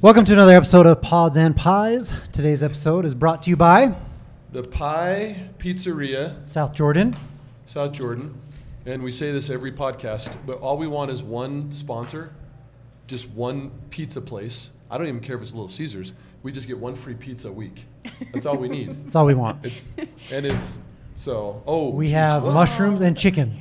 Welcome to another episode of Pods and Pies. Today's episode is brought to you by The Pie Pizzeria, South Jordan. South Jordan. And we say this every podcast, but all we want is one sponsor, just one pizza place. I don't even care if it's Little Caesars. We just get one free pizza a week. That's all we need. That's all we want. It's and it's so oh We geez, have what? mushrooms and chicken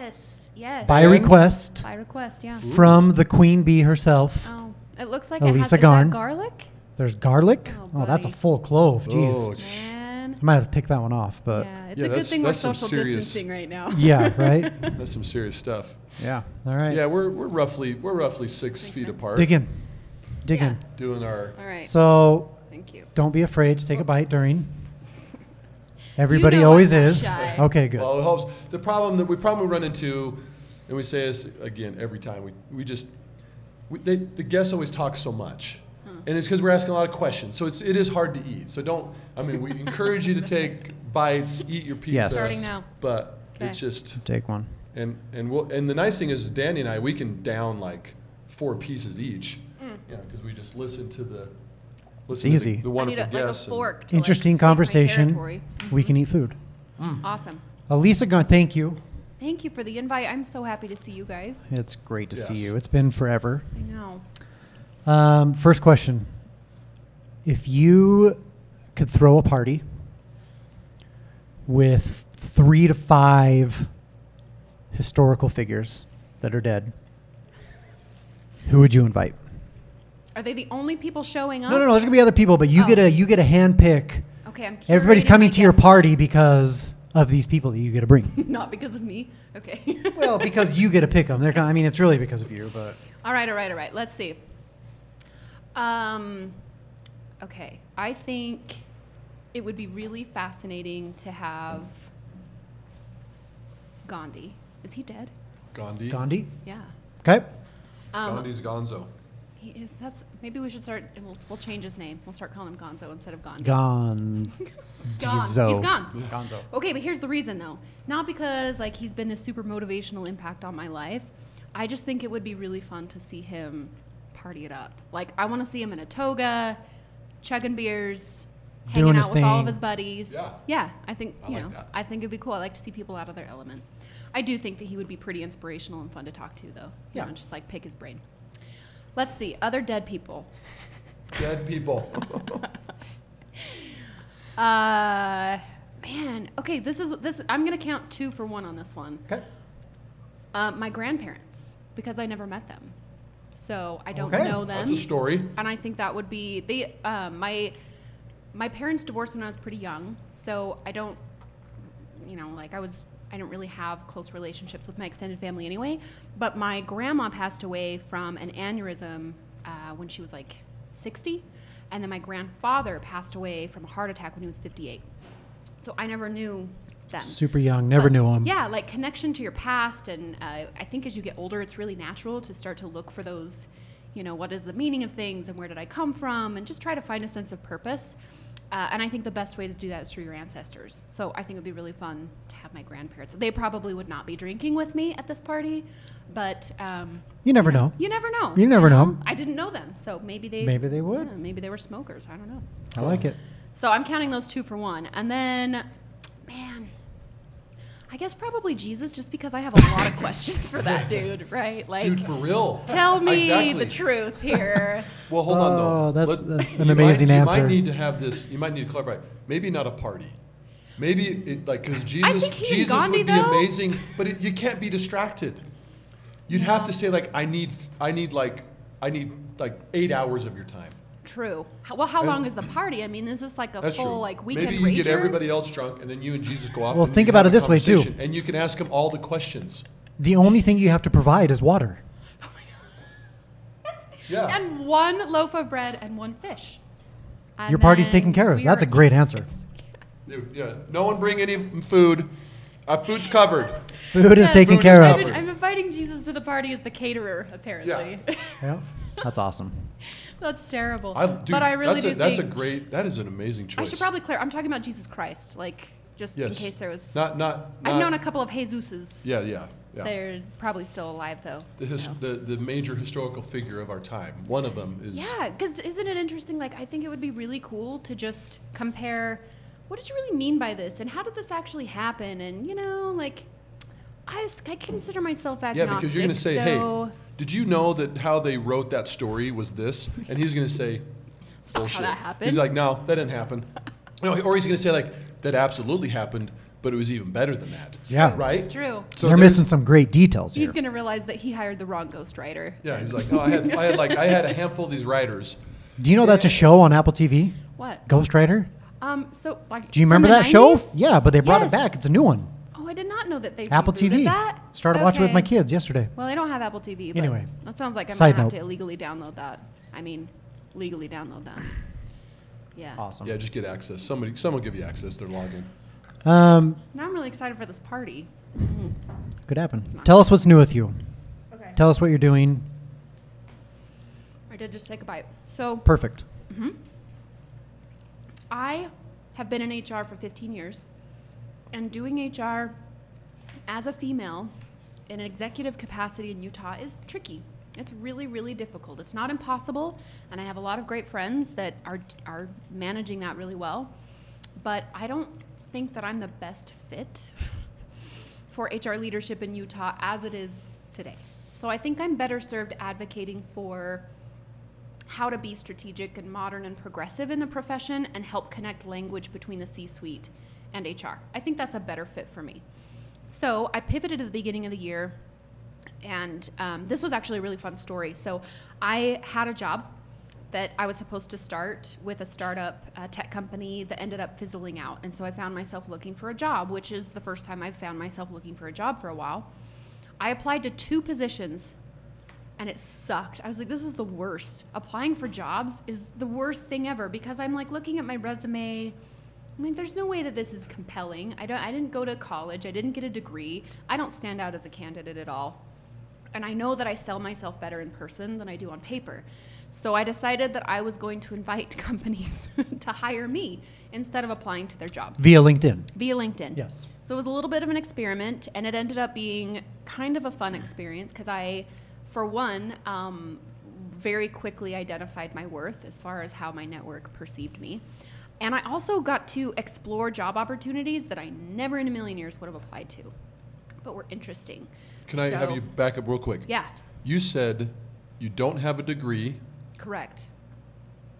Yes, yes. by And- request By request, yeah. from the queen bee herself. Oh, it looks like it Elisa has is that garlic. There's garlic. Oh, Oh, that's a full clove. Oh, jeez. Oh, Man. I might have to pick that one off, but yeah, it's Yeah, a good thing we're social serious- distancing right now. yeah, right? That's some serious stuff. yeah. All right. Yeah, we're, we're roughly we're roughly six Makes feet sense. apart. Dig in. Dig Yeah. in. Doing our All right. So Thank you. don't be afraid to take a bite during. Everybody know always I'm is. shy. Okay, good. Well, it helps. The problem that we probably run into, and we say this again every time, we, we just, we, they, the guests always talk so much. And it's because we're asking a lot of questions. So it's, it is hard to eat. So don't, I mean, we encourage you to take bites, eat your pizza. Yes. Starting now. But Okay. it's just, Take one. and, and, we'll, and the nice thing is, Danny and I, we can down like four pieces each. Mm. Yeah, because we just listen to the, listen easy. to the, the I need wonderful a, like a guests. fork. To, like, Interesting stake my conversation. territory. We can eat food. Awesome. Elisa, going thank you. Thank you for the invite. I'm so happy to see you guys. It's great to see you. It's been forever. I know. Um, first question. If you could throw a party with three to five historical figures that are dead, who would you invite? Are they the only people showing up? No, no, no. There's gonna be other people, but you Oh. get a you get a hand pick. Okay, I'm. Everybody's coming to your party because of these people that you get to bring. Not because of me. Okay. well, because you get to pick them. They're. kind- I mean, it's really because of you, but All right, all right, all right. Let's see. Um, okay, I think it would be really fascinating to have Gandhi. Is he dead? Gandhi. Gandhi. Yeah. Okay. Um, Gandhi's Gonzo. He is. That's maybe we should start. We'll, we'll change his name. We'll start calling him Gonzo instead of Gandhi. Gone. Gone. He's Dizo. gone. Gonzo. Okay, but here's the reason though. Not because like he's been this super motivational impact on my life. I just think it would be really fun to see him party it up. Like I want to see him in a toga, chugging beers, hanging Doing out his with all of thing. his buddies. Yeah. Yeah, I think I you like know. that. I think it'd be cool. I like to see people out of their element. I do think that he would be pretty inspirational and fun to talk to though. You Yeah. know, just like pick his brain. Let's see other dead people. Dead people. Uh, man. Okay, this is this. I'm gonna count two for one on this one. Okay. Uh, my grandparents, because I never met them, so I don't Okay. know them. That's a story. And I think that would be they. Um, my my parents divorced when I was pretty young, so I don't. You know, like I was. I don't really have close relationships with my extended family anyway. But my grandma passed away from an aneurysm uh, when she was like 60, and then my grandfather passed away from a heart attack when he was 58. So I never knew them. Super young. Never But, knew him. Yeah, like connection to your past, and uh, I think as you get older, it's really natural to start to look for those, you know, what is the meaning of things, and where did I come from, and just try to find a sense of purpose. Uh, and I think the best way to do that is through your ancestors. So I think it would be really fun to have my grandparents. They probably would not be drinking with me at this party, but um, You never know. you never know. You never know. I didn't know them, so maybe they Maybe they would. yeah, maybe they were smokers. I don't know. I like it. So I'm counting those two for one. And then, man, I guess probably Jesus, just because I have a lot of questions for that dude, right? Like, Dude, for real. tell me Exactly. the truth here. Well, hold on Oh, though. that's Let- a- an you might- amazing You answer. might need to have this. You might need to clarify. Maybe not a party. Maybe it, like because Jesus, think he Jesus Gandhi, would be though- amazing, but it, you can't be distracted. You'd have to say like, I need, I need like, I need like eight hours of your time. True. How, well, how And- long is the party? I mean, is this like a full true. like weekend Maybe you get everybody else drunk, and then you and Jesus go off. Well, think about it this way, too. and you can ask him all the questions. The only thing you have to provide is water. Oh yeah. And one loaf of bread and one fish. And Your party's taken care of. we That's a great answer. Yeah. No one bring any food. Our food's covered. Food is taken food care is of. covered. I'm inviting Jesus to the party as the caterer, apparently. Yeah. That's awesome. That's terrible. I, dude, but I really that's do a, that's a great. That is an amazing choice. I should probably clear. I'm talking about Jesus Christ, like just in case there was. Not not. I've not- known a couple of Jesuses. Yeah, yeah. Yeah. They're probably still alive though. The, his, so. the the major historical figure of our time. One of them is Yeah, because isn't it interesting? Like, I think it would be really cool to just compare what did you really mean by this and how did this actually happen? And, you know, like, I, s- I consider myself agnostic. Yeah, because you're going to say, so hey, did you know that how they wrote that story was this? And he's going to say, That's not how bullshit. that happened. He's like, no, that didn't happen. No, or he's going to say, like, that absolutely happened, but it was even better than that. Yeah. Right? It's true. So They're missing some great details He's here. going to realize that he hired the wrong ghostwriter. Yeah, he's like, no, I had, I had like, I had a handful of these writers. Do you know that's a show on Apple TV? What? Ghostwriter. Um, so, like, Do you remember the that show? Yeah, but they brought Yes. it back. It's a new one. Oh, I did not know that they Apple TV. that. Started watching with my kids yesterday. Well, I don't have Apple TV. But Anyway. that sounds like I'm gonna have note. to illegally download that. I mean, legally download that. Yeah. Awesome. Yeah, just get access. Somebody, someone will give you access. They're logging. Um, Now I'm really excited for this party. could happen. not Tell us what's new with you. Okay. Tell us what you're doing. I did just take a bite. So Perfect. Hmm. I have been in HR for 15 years, and doing HR as a female in an executive capacity in Utah is tricky. It's really, really difficult. It's not impossible, and I have a lot of great friends that are are managing that really well. But I don't think that I'm the best fit for HR leadership in Utah as it is today. So I think I'm better served advocating for how to be strategic and modern and progressive in the profession and help connect language between the C suite and HR. I think that's a better fit for me. So I pivoted at the beginning of the year, and um, this was actually a really fun story. So I had a job that I was supposed to start with a startup uh, tech company that ended up fizzling out. And so I found myself looking for a job, which is the first time I've found myself looking for a job for a while. I applied to two positions and it sucked. I was like, this is the worst. Applying for jobs is the worst thing ever because I'm like looking at my resume. I mean, there's no way that this is compelling. I don't. I didn't go to college. I didn't get a degree. I don't stand out as a candidate at all. And I know that I sell myself better in person than I do on paper. So I decided that I was going to invite companies to hire me instead of applying to their jobs Via LinkedIn. via LinkedIn. Yes. So it was a little bit of an experiment, and it ended up being kind of a fun experience because I, for one, um, very quickly identified my worth as far as how my network perceived me. And I also got to explore job opportunities that I never in a million years would have applied to, but were interesting. Can I have you back up real quick? Yeah, You said you don't have a degree. correct.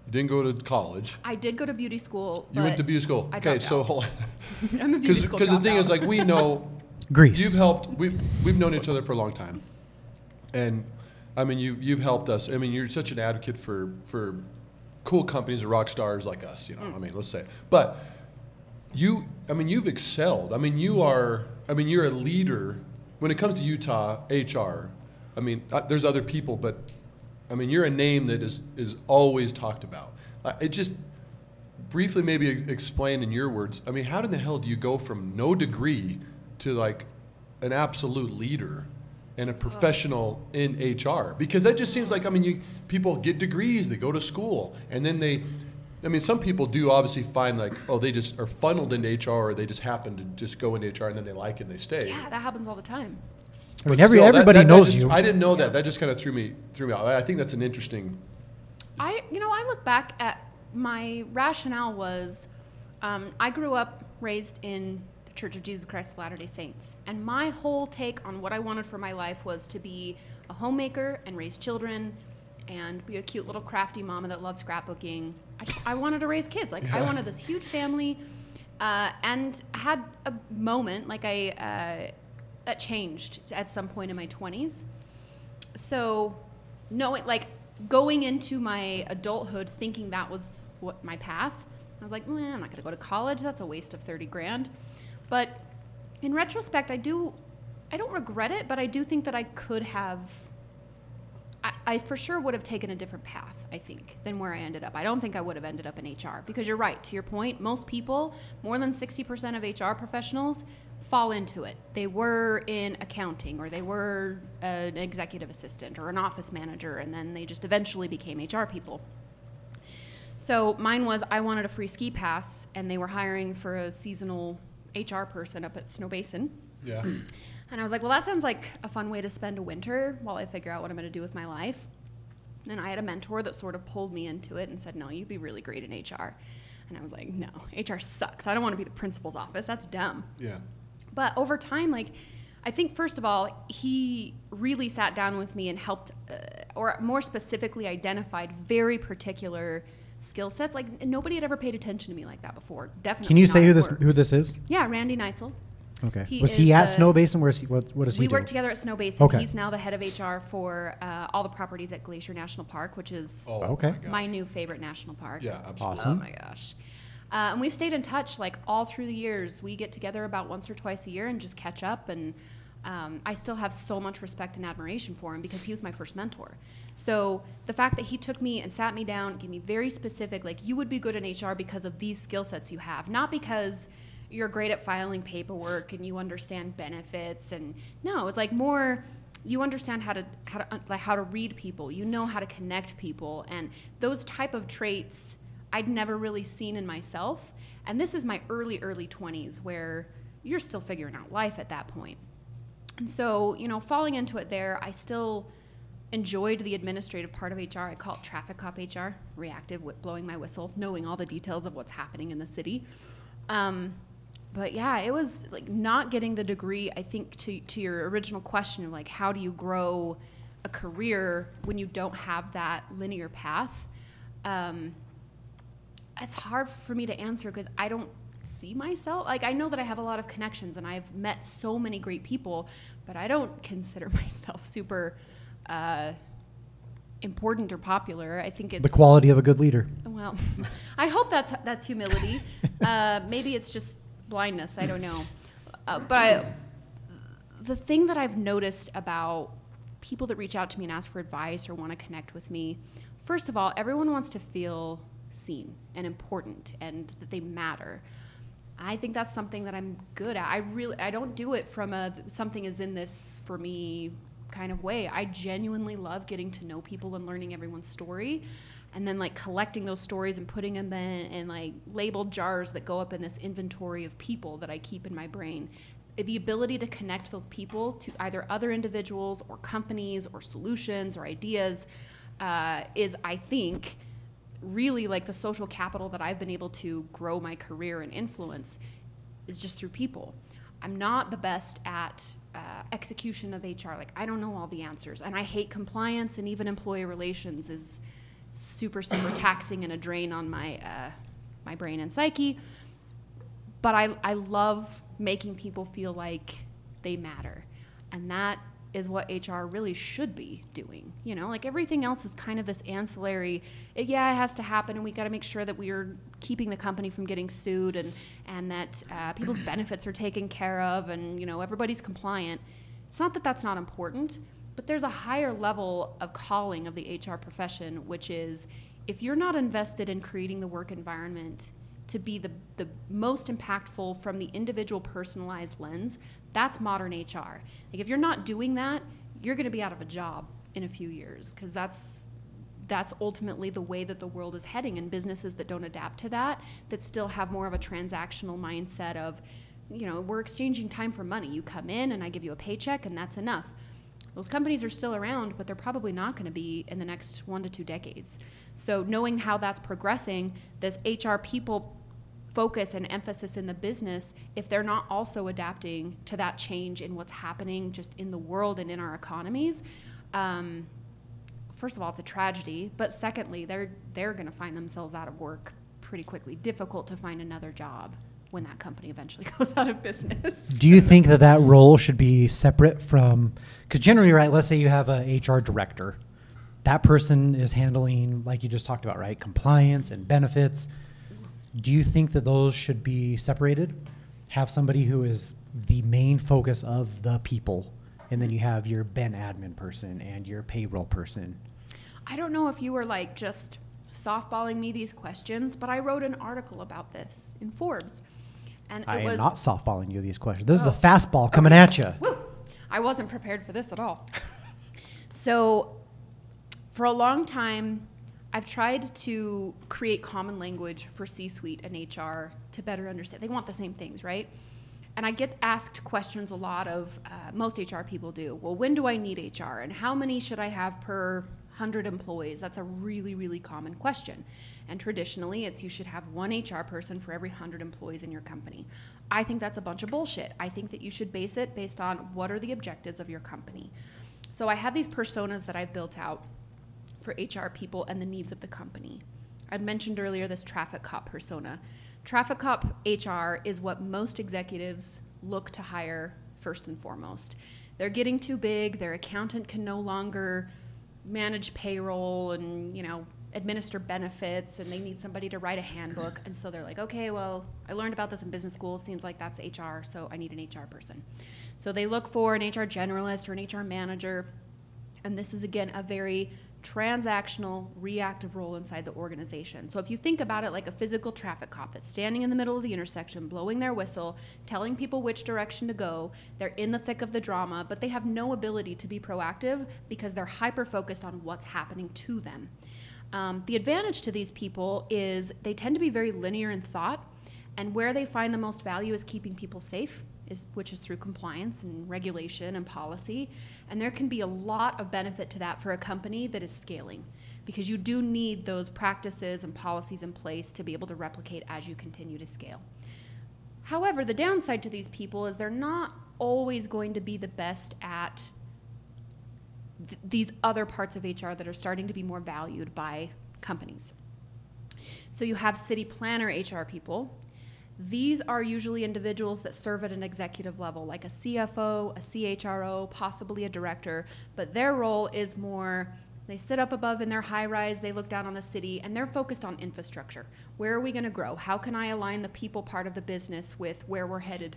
You didn't go to college. I did go to beauty school. You went to beauty school. I okay, so hold on. I'm a beauty school. Because the thing is, like, we know Greece. you've helped. We've we've known each other for a long time, and I mean, you you've helped us. I mean, you're such an advocate for for cool companies or rock stars like us. You know, I mean, let's say, but you, I mean, you've excelled. I mean, you are. I mean, you're a leader when it comes to Utah HR. I mean, uh, there's other people, but I mean, you're a name that is is always talked about. Uh, it just briefly maybe explain in your words. I mean, how in the hell do you go from no degree to like an absolute leader and a professional in HR? Because that just seems like I mean, you people get degrees, they go to school, and then they. I mean, some people do obviously find like, oh, they just are funneled into HR, or they just happen to just go into HR and then they like it and they stay. yeah, that happens all the time. I mean, But every, still, everybody that- that knows just- you. I didn't know that. That just kind of threw me threw me out. I think that's an interesting. I, you know, I look back at my rationale was um, I grew up raised in the Church of Jesus Christ of Latter day Saints. And my whole take on what I wanted for my life was to be a homemaker and raise children and be a cute little crafty mama that loved scrapbooking. I, just- I wanted to raise kids. Like, I wanted this huge family. Uh, and had a moment, like, I, uh, that changed at some point in my 20s so knowing like going into my adulthood thinking that was what my path i was like eh, i'm not going to go to college that's a waste of 30 grand but in retrospect i do i don't regret it but i do think that i could have I, I for sure would have taken a different path, I think, than where I ended up. I don't think I would have ended up in HR because you're right. To your point, most people, more than 60% of HR professionals, fall into it. They were in accounting or they were uh, an executive assistant or an office manager, and then they just eventually became HR people. So mine was I wanted a free ski pass, and they were hiring for a seasonal HR person up at Snowbasin. Yeah. And I was like, well, that sounds like a fun way to spend a winter while I figure out what I'm going to do with my life. And I had a mentor that sort of pulled me into it and said, no, you'd be really great in HR. And I was like, no, HR sucks. I don't want to be the principal's office. That's dumb. Yeah. But over time, like, I think first of all, he really sat down with me and helped, uh, or more specifically, identified very particular skill sets. Like nobody had ever paid attention to me like that before. Definitely. Can you not say who this work. who this is? Yeah, Randy Neitzel. Okay. He was he at the- Snowbasin? Where's he? What, what does he We do? work together at Snowbasin. Okay. He's now the head of HR for uh, all the properties at Glacier National Park, which is Oh, Okay. My, my new favorite national park. yeah, absolutely. Awesome. Oh my gosh. Uh, and we've stayed in touch like all through the years. We get together about once or twice a year and just catch up. And um, I still have so much respect and admiration for him because he was my first mentor. So the fact that he took me and sat me down, gave me very specific, like, you would be good in HR because of these skill sets you have, not because you're great at filing paperwork and you understand benefits. And no, it's like more you understand how to how to like how to read people you know how to connect people and those type of traits i'd never really seen in myself and this is my early early 20s where you're still figuring out life at that point and so you know falling into it there i still enjoyed the administrative part of hr i call it traffic cop hr reactive blowing my whistle knowing all the details of what's happening in the city um, but yeah, it was like not getting the degree. I think to to your original question of like how do you grow a career when you don't have that linear path. Um, it's hard for me to answer because I don't see myself like I know that I have a lot of connections and I've met so many great people, but I don't consider myself super uh, important or popular. I think it's the quality of a good leader. well, I hope that's that's humility. uh, maybe it's just blindness. I don't know. Uh, but I, the thing that I've noticed about people that reach out to me and ask for advice or want to connect with me, first of all, everyone wants to feel seen and important and that they matter. I think that's something that I'm good at. I really I don't do it from a something is in this for me kind of way. I genuinely love getting to know people and learning everyone's story and then like collecting those stories and putting them in, in like labeled jars that go up in this inventory of people that I keep in my brain. The ability to connect those people to either other individuals or companies or solutions or ideas uh, is, I think, really like the social capital that I've been able to grow my career and influence is just through people. I'm not the best at uh, execution of HR. Like I don't know all the answers, and I hate compliance, and even employee relations is super super taxing and a drain on my uh, my brain and psyche. But I I love making people feel like they matter, and that is what HR really should be doing. You know, like everything else is kind of this ancillary. It, yeah, it has to happen, and we got to make sure that we're keeping the company from getting sued, and and that uh, people's benefits are taken care of, and you know everybody's compliant. It's not that that's not important, but there's a higher level of calling of the HR profession, which is if you're not invested in creating the work environment to be the, the most impactful from the individual personalized lens, that's modern HR. Like if you're not doing that, you're going to be out of a job in a few years because that's that's ultimately the way that the world is heading and businesses that don't adapt to that that still have more of a transactional mindset of you know we're exchanging time for money you come in and i give you a paycheck and that's enough those companies are still around but they're probably not going to be in the next one to two decades. So knowing how that's progressing this hr people focus and emphasis in the business if they're not also adapting to that change in what's happening just in the world and in our economies um, first of all it's a tragedy but secondly they're they're going to find themselves out of work pretty quickly. Difficult to find another job when that company eventually goes out of business Do you think that that role should be separate from? Because generally, right? Let's say you have a HR director. That person is handling, like you just talked about, right? Compliance and benefits. Do you think that those should be separated? Have somebody who is the main focus of the people, and then you have your Ben admin person and your payroll person. I don't know if you were like just softballing me these questions, but I wrote an article about this in Forbes. And it I am not softballing you these questions. This is a Oh. fastball coming at you. Woo! I wasn't prepared for this at all. so, for a long time, I've tried to create common language for C suite and HR to better understand. They want the same things, right? and I get asked questions a lot of uh, most HR people do. Well, when do I need HR, and how many should I have per 100 employees? That's a really, really common question. And traditionally, it's you should have one HR person for every 100 employees in your company. I think that's a bunch of bullshit. I think that you should base it based on what are the objectives of your company. So I have these personas that I've built out for HR people and the needs of the company. I mentioned earlier this traffic cop persona. Traffic cop HR is what most executives look to hire first and foremost. They're getting too big, their accountant can no longer manage payroll and, you know, administer benefits and they need somebody to write a handbook and so they're like, "Okay, well, I learned about this in business school. It seems like that's HR, so I need an HR person." So they look for an HR generalist or an HR manager. And this is again a very transactional, reactive role inside the organization. So if you think about it like a physical traffic cop that's standing in the middle of the intersection, blowing their whistle, telling people which direction to go, they're in the thick of the drama, but they have no ability to be proactive because they're hyper focused on what's happening to them. Um, the advantage to these people is they tend to be very linear in thought, and where they find the most value is keeping people safe is, which is through compliance and regulation and policy. And there can be a lot of benefit to that for a company that is scaling because you do need those practices and policies in place to be able to replicate as you continue to scale. However, the downside to these people is they're not always going to be the best at th- these other parts of HR that are starting to be more valued by companies. So you have city planner HR people these are usually individuals that serve at an executive level, like a CFO, a CHRO, possibly a director, but their role is more they sit up above in their high rise, they look down on the city, and they're focused on infrastructure. Where are we going to grow? How can I align the people part of the business with where we're headed?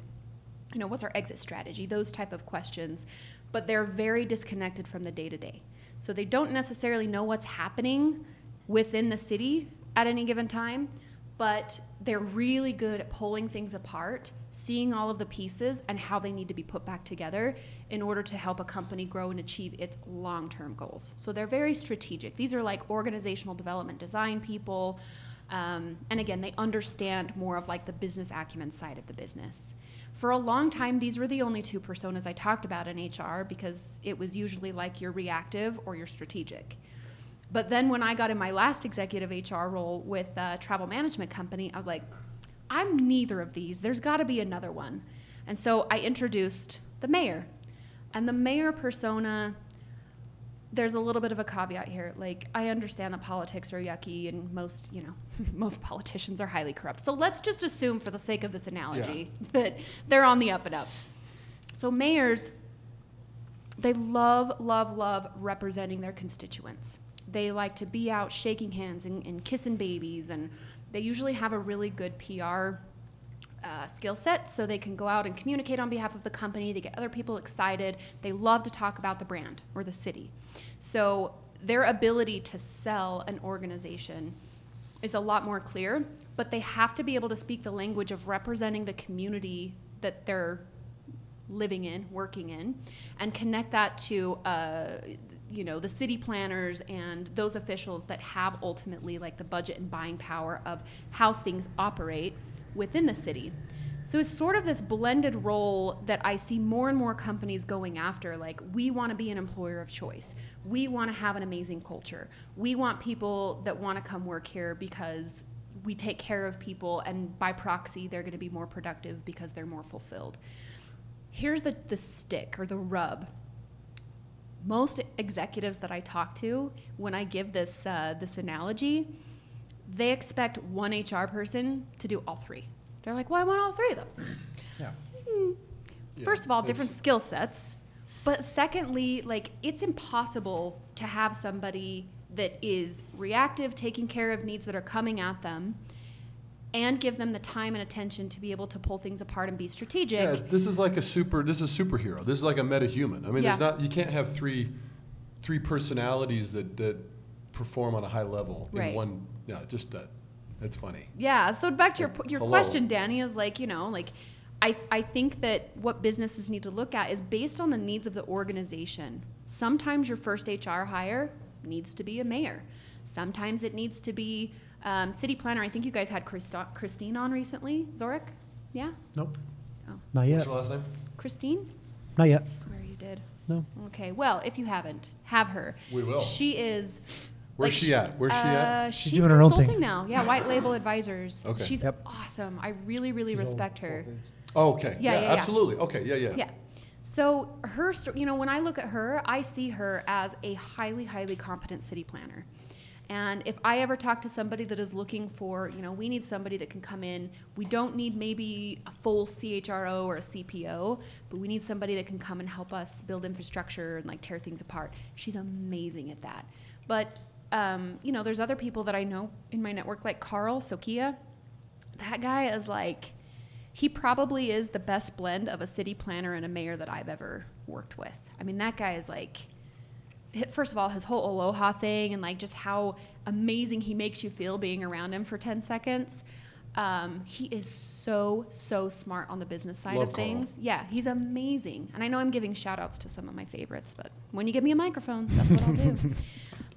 You know, what's our exit strategy? Those type of questions. But they're very disconnected from the day to day. So they don't necessarily know what's happening within the city at any given time, but they're really good at pulling things apart, seeing all of the pieces and how they need to be put back together in order to help a company grow and achieve its long term goals. So they're very strategic. These are like organizational development design people. Um, and again, they understand more of like the business acumen side of the business. For a long time, these were the only two personas I talked about in HR because it was usually like you're reactive or you're strategic. But then when I got in my last executive HR role with a travel management company, I was like, I'm neither of these. There's got to be another one. And so I introduced the mayor. And the mayor persona, there's a little bit of a caveat here. Like, I understand that politics are yucky and most, you know, most politicians are highly corrupt. So let's just assume, for the sake of this analogy, yeah. that they're on the up and up. So mayors, they love, love, love representing their constituents. They like to be out shaking hands and, and kissing babies, and they usually have a really good PR uh, skill set so they can go out and communicate on behalf of the company. They get other people excited. They love to talk about the brand or the city. So their ability to sell an organization is a lot more clear, but they have to be able to speak the language of representing the community that they're living in, working in, and connect that to uh, you know the city planners and those officials that have ultimately like the budget and buying power of how things operate within the city so it's sort of this blended role that I see more and more companies going after. Like, we want to be an employer of choice. We want to have an amazing culture. We want people that want to come work here because we take care of people, and by proxy, they're going to be more productive because they're more fulfilled. Here's the, the stick or the rub most executives that I talk to, when I give this uh, this analogy, they expect one HR person to do all three. They're like, "Well, I want all three of those." Yeah. Mm. First of all, different skill sets, but secondly, like it's impossible to have somebody that is reactive, taking care of needs that are coming at them, and give them the time and attention to be able to pull things apart and be strategic. Yeah, this is like a super. This is superhero. This is like a metahuman. I mean, yeah. there's not. You can't have three, three personalities that that perform on a high level in one. Yeah, just that. That's funny. Yeah. So back to your your Hello. question, Danny, is like you know like. I, I think that what businesses need to look at is based on the needs of the organization. Sometimes your first HR hire needs to be a mayor. Sometimes it needs to be um, city planner, I think you guys had Christo- Christine on recently. Zoric? Yeah? Nope. Oh. Not What's yet. your last name? Christine? Not I yet. swear you did. No. Okay. Well, if you haven't, have her. We will. She is. Where's like, she at? Where's she at? Uh, she's, doing her own thing. consulting now. Yeah, White Label Advisors. Okay. She's Yep. awesome. I really, really respect her. Oh, okay. Yeah, yeah, yeah. absolutely. Okay, yeah, yeah. Yeah. So her, sto- you know, when I look at her, I see her as a highly, highly competent city planner. And if I ever talk to somebody that is looking for, you know, we need somebody that can come in. We don't need maybe a full CHRO or a CPO, but we need somebody that can come and help us build infrastructure and like tear things apart. She's amazing at that. But um, you know, there's other people that I know in my network, like Carl Sokia. That guy is like, he probably is the best blend of a city planner and a mayor that I've ever worked with. I mean, that guy is like, first of all, his whole aloha thing and like just how amazing he makes you feel being around him for 10 seconds. Um, he is so, so smart on the business side Love of Carl. things. Yeah, he's amazing. And I know I'm giving shout outs to some of my favorites, but when you give me a microphone, that's what I'll do.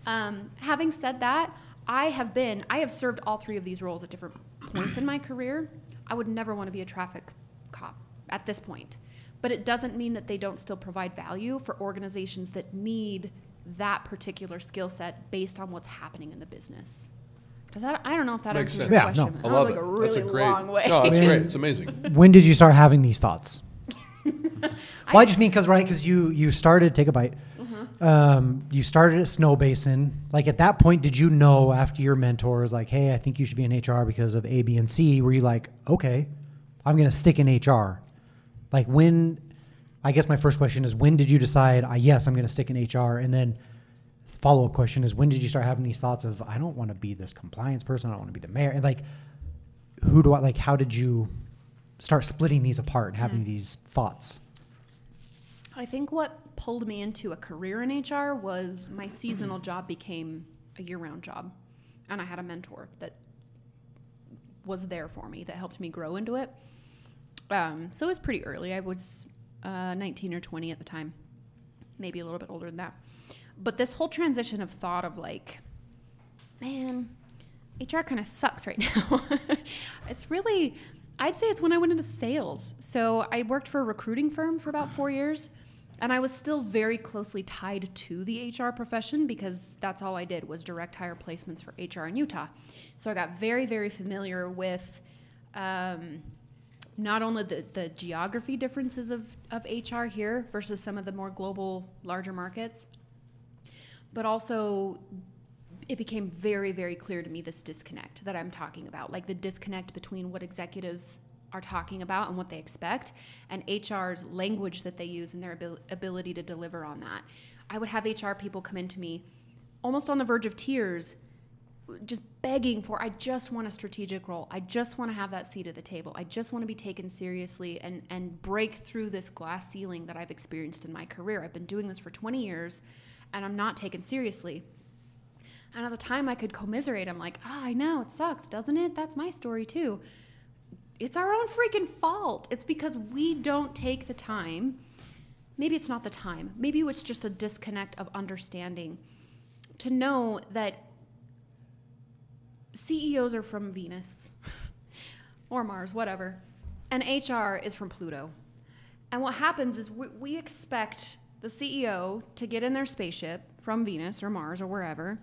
Um, having said that, I have been, I have served all three of these roles at different points in my career. I would never want to be a traffic cop at this point. But it doesn't mean that they don't still provide value for organizations that need that particular skill set based on what's happening in the business. Does that, I don't know if that Makes answers sense. your Yeah, question. no. but I That love was like it. a really That's a great, long way. No, it's I mean- great. It's amazing. When did you start having these thoughts? well, I just mean because right, because you you started take a bite. Mm-hmm. Um, you started at Snowbasin. Like at that point, did you know after your mentor was like, "Hey, I think you should be in HR because of A, B, and C"? Were you like, "Okay, I'm going to stick in HR"? Like when? I guess my first question is when did you decide? Uh, yes, I'm going to stick in HR, and then follow up question is when did you start having these thoughts of I don't want to be this compliance person. I don't want to be the mayor. And like, who do I like? How did you start splitting these apart and having these thoughts? I think what pulled me into a career in HR was my seasonal job became a year round job. And I had a mentor that was there for me that helped me grow into it. Um, so it was pretty early. I was uh, 19 or 20 at the time, maybe a little bit older than that. But this whole transition of thought of like, man, HR kind of sucks right now. it's really, I'd say it's when I went into sales. So I worked for a recruiting firm for about four years, and I was still very closely tied to the HR profession because that's all I did was direct hire placements for HR in Utah. So I got very, very familiar with um, not only the, the geography differences of, of HR here versus some of the more global, larger markets, but also it became very, very clear to me this disconnect that I'm talking about, like the disconnect between what executives are talking about and what they expect, and HR's language that they use and their abil- ability to deliver on that. I would have HR people come into me almost on the verge of tears, just begging for, I just want a strategic role. I just want to have that seat at the table. I just want to be taken seriously and, and break through this glass ceiling that I've experienced in my career. I've been doing this for 20 years and I'm not taken seriously. And at the time, I could commiserate. I'm like, oh, I know, it sucks, doesn't it? That's my story too. It's our own freaking fault. It's because we don't take the time. Maybe it's not the time. Maybe it's just a disconnect of understanding to know that CEOs are from Venus or Mars, whatever, and HR is from Pluto. And what happens is we, we expect the CEO to get in their spaceship from Venus or Mars or wherever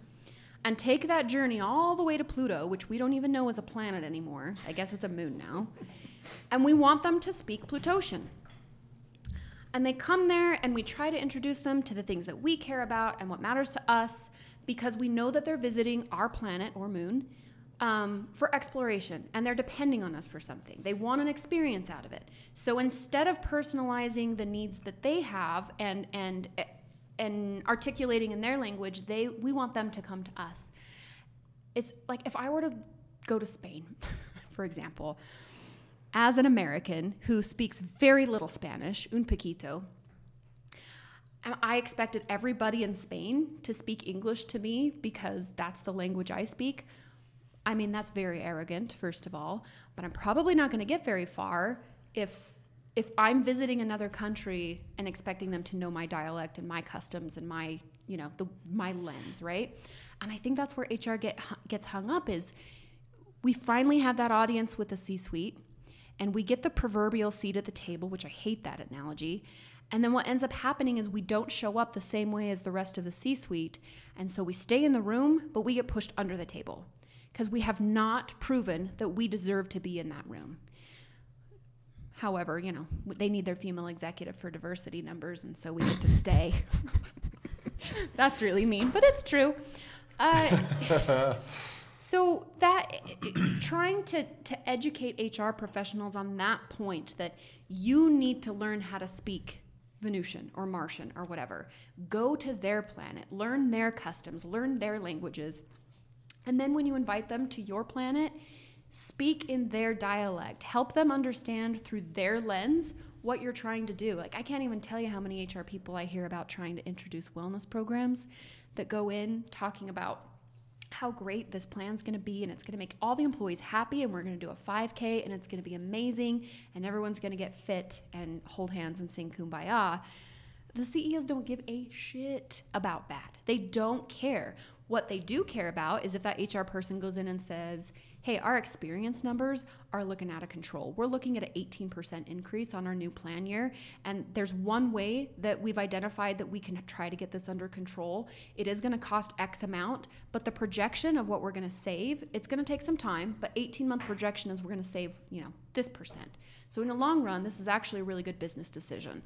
and take that journey all the way to Pluto, which we don't even know is a planet anymore. I guess it's a moon now. And we want them to speak Plutosian. And they come there and we try to introduce them to the things that we care about and what matters to us because we know that they're visiting our planet or moon um, for exploration and they're depending on us for something. They want an experience out of it. So instead of personalizing the needs that they have and, and, and articulating in their language, they, we want them to come to us. It's like if I were to go to Spain, for example, as an American who speaks very little Spanish, un poquito, I expected everybody in Spain to speak English to me because that's the language I speak. I mean, that's very arrogant, first of all, but I'm probably not going to get very far if if I'm visiting another country and expecting them to know my dialect and my customs and my, you know, the my lens, right? And I think that's where HR get gets hung up is we finally have that audience with the C-suite and we get the proverbial seat at the table, which I hate that analogy. And then what ends up happening is we don't show up the same way as the rest of the C suite. And so we stay in the room, but we get pushed under the table because we have not proven that we deserve to be in that room. However, you know, they need their female executive for diversity numbers, and so we get to stay. That's really mean, but it's true. Uh, so that trying to, to educate HR professionals on that point that you need to learn how to speak Venusian or Martian or whatever. Go to their planet, learn their customs, learn their languages. And then when you invite them to your planet, speak in their dialect. Help them understand through their lens what you're trying to do. Like, I can't even tell you how many HR people I hear about trying to introduce wellness programs that go in talking about how great this plan's going to be and it's going to make all the employees happy and we're going to do a 5k and it's going to be amazing and everyone's going to get fit and hold hands and sing kumbaya the CEOs don't give a shit about that. They don't care. What they do care about is if that HR person goes in and says, hey, our experience numbers are looking out of control. We're looking at an 18% increase on our new plan year. And there's one way that we've identified that we can try to get this under control. It is going to cost X amount, but the projection of what we're going to save, it's going to take some time, but 18 month projection is we're going to save, you know, this percent. So in the long run, this is actually a really good business decision.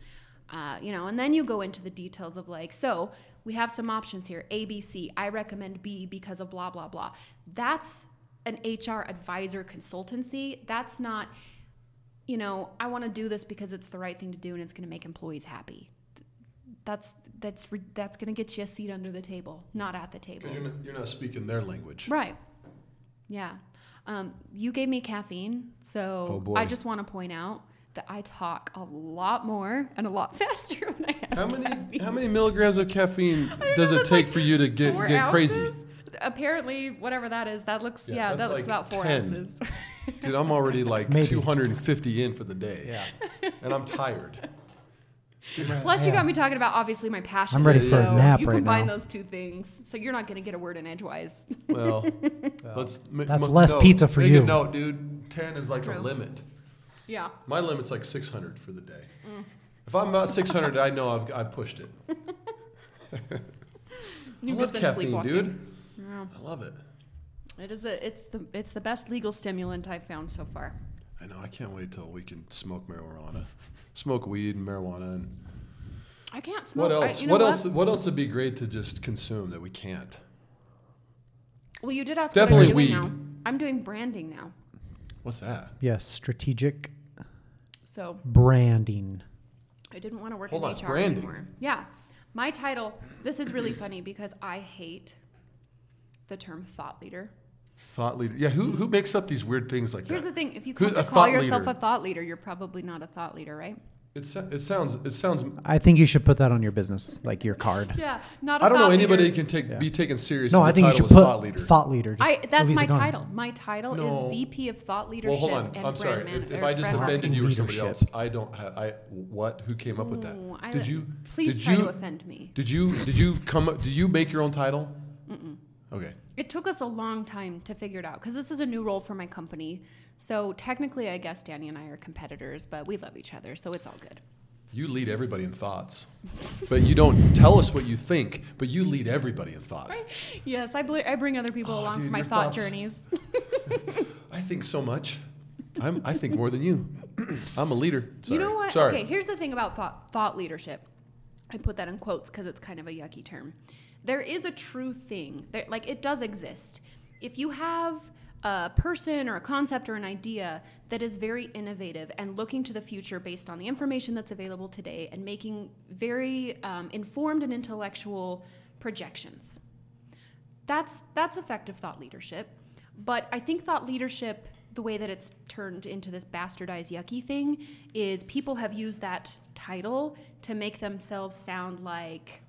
Uh, you know, and then you go into the details of like, so we have some options here A, B, C. I recommend B because of blah, blah, blah. That's an HR advisor consultancy. That's not, you know, I want to do this because it's the right thing to do and it's going to make employees happy. That's that's that's going to get you a seat under the table, not at the table. Because you're, not- you're not speaking their language. Right. Yeah. Um, you gave me caffeine, so Oh. I just want to point out that I talk a lot more and a lot faster when I have How many caffeine. how many milligrams of caffeine does know, it take like for you to get four get crazy? Apparently, whatever that is, that looks Yeah, yeah, that looks like about four 10. ounces. Dude, I'm already like Maybe. 250 in for the day. Yeah. And I'm tired. Plus, you got me talking about obviously my passion. I'm ready for a so nap You right combine now. those two things, so you're not going to get a word in edgewise. Well, let's that's ma- less no, pizza for make you. A note, dude. 10 is like a limit. Yeah. My limit's like 600 for the day. Mm. If I'm about 600, I know I've, I've pushed it. You've I love just been caffeine, dude. Yeah. I love it. It is a, it's the it's the best legal stimulant I've found so far. I know. I can't wait till we can smoke marijuana, smoke weed and marijuana, and I can't smoke. what I- else? you know what else? What else would be great to just consume that we can't? Well, you did ask Definitely what I'm doing weed. now. I'm doing branding now. What's that? Yes, strategic So branding. I didn't want to work Hold in on, HR branding. anymore. Yeah. My title, this is really funny because I hate the term thought leader. Thought leader. Yeah. Who who makes up these weird things like that? Here's that? the thing if you Who- a call thought yourself leader. a thought leader, you're probably not a thought leader, right? It, sa- it sounds. It sounds. I think you should put that on your business, like your card. Yeah, not a I don't know anybody leader. can take Yeah. be taken seriously. No, if I the think you should is put thought leader. thought leader. Just I, that's Louisa my Gone. title. My title No. is VP of Thought Leadership Well, hold on. and I'm Brand sorry. If, if or I just Brand offended you or somebody Leadership. else, I don't have. I what? Who came up with that? Ooh, I did you? Please did try you, to offend me. Did you? Did you come? up? Did you make your own title? Okay. It took us a long time to figure it out because this is a new role for my company. So technically, I guess Danny and I are competitors, but we love each other, so it's all good. You lead everybody in thoughts, but you don't tell us what you think. But you lead everybody in thought. Yes, I, bl- I bring other people Oh, along dude, for my thought thoughts- journeys. I think so much. I'm, I think more than you. I'm a leader. Sorry. You know what? Sorry. Okay, here's the thing about thought thought leadership. I put that in quotes because it's kind of a yucky term. There is a true thing. There, like it does exist. If you have a person or a concept or an idea that is very innovative and looking to the future based on the information that's available today and making very um, informed and intellectual projections, that's that's effective thought leadership. But I think thought leadership, the way that it's turned into this bastardized yucky thing, is people have used that title to make themselves sound like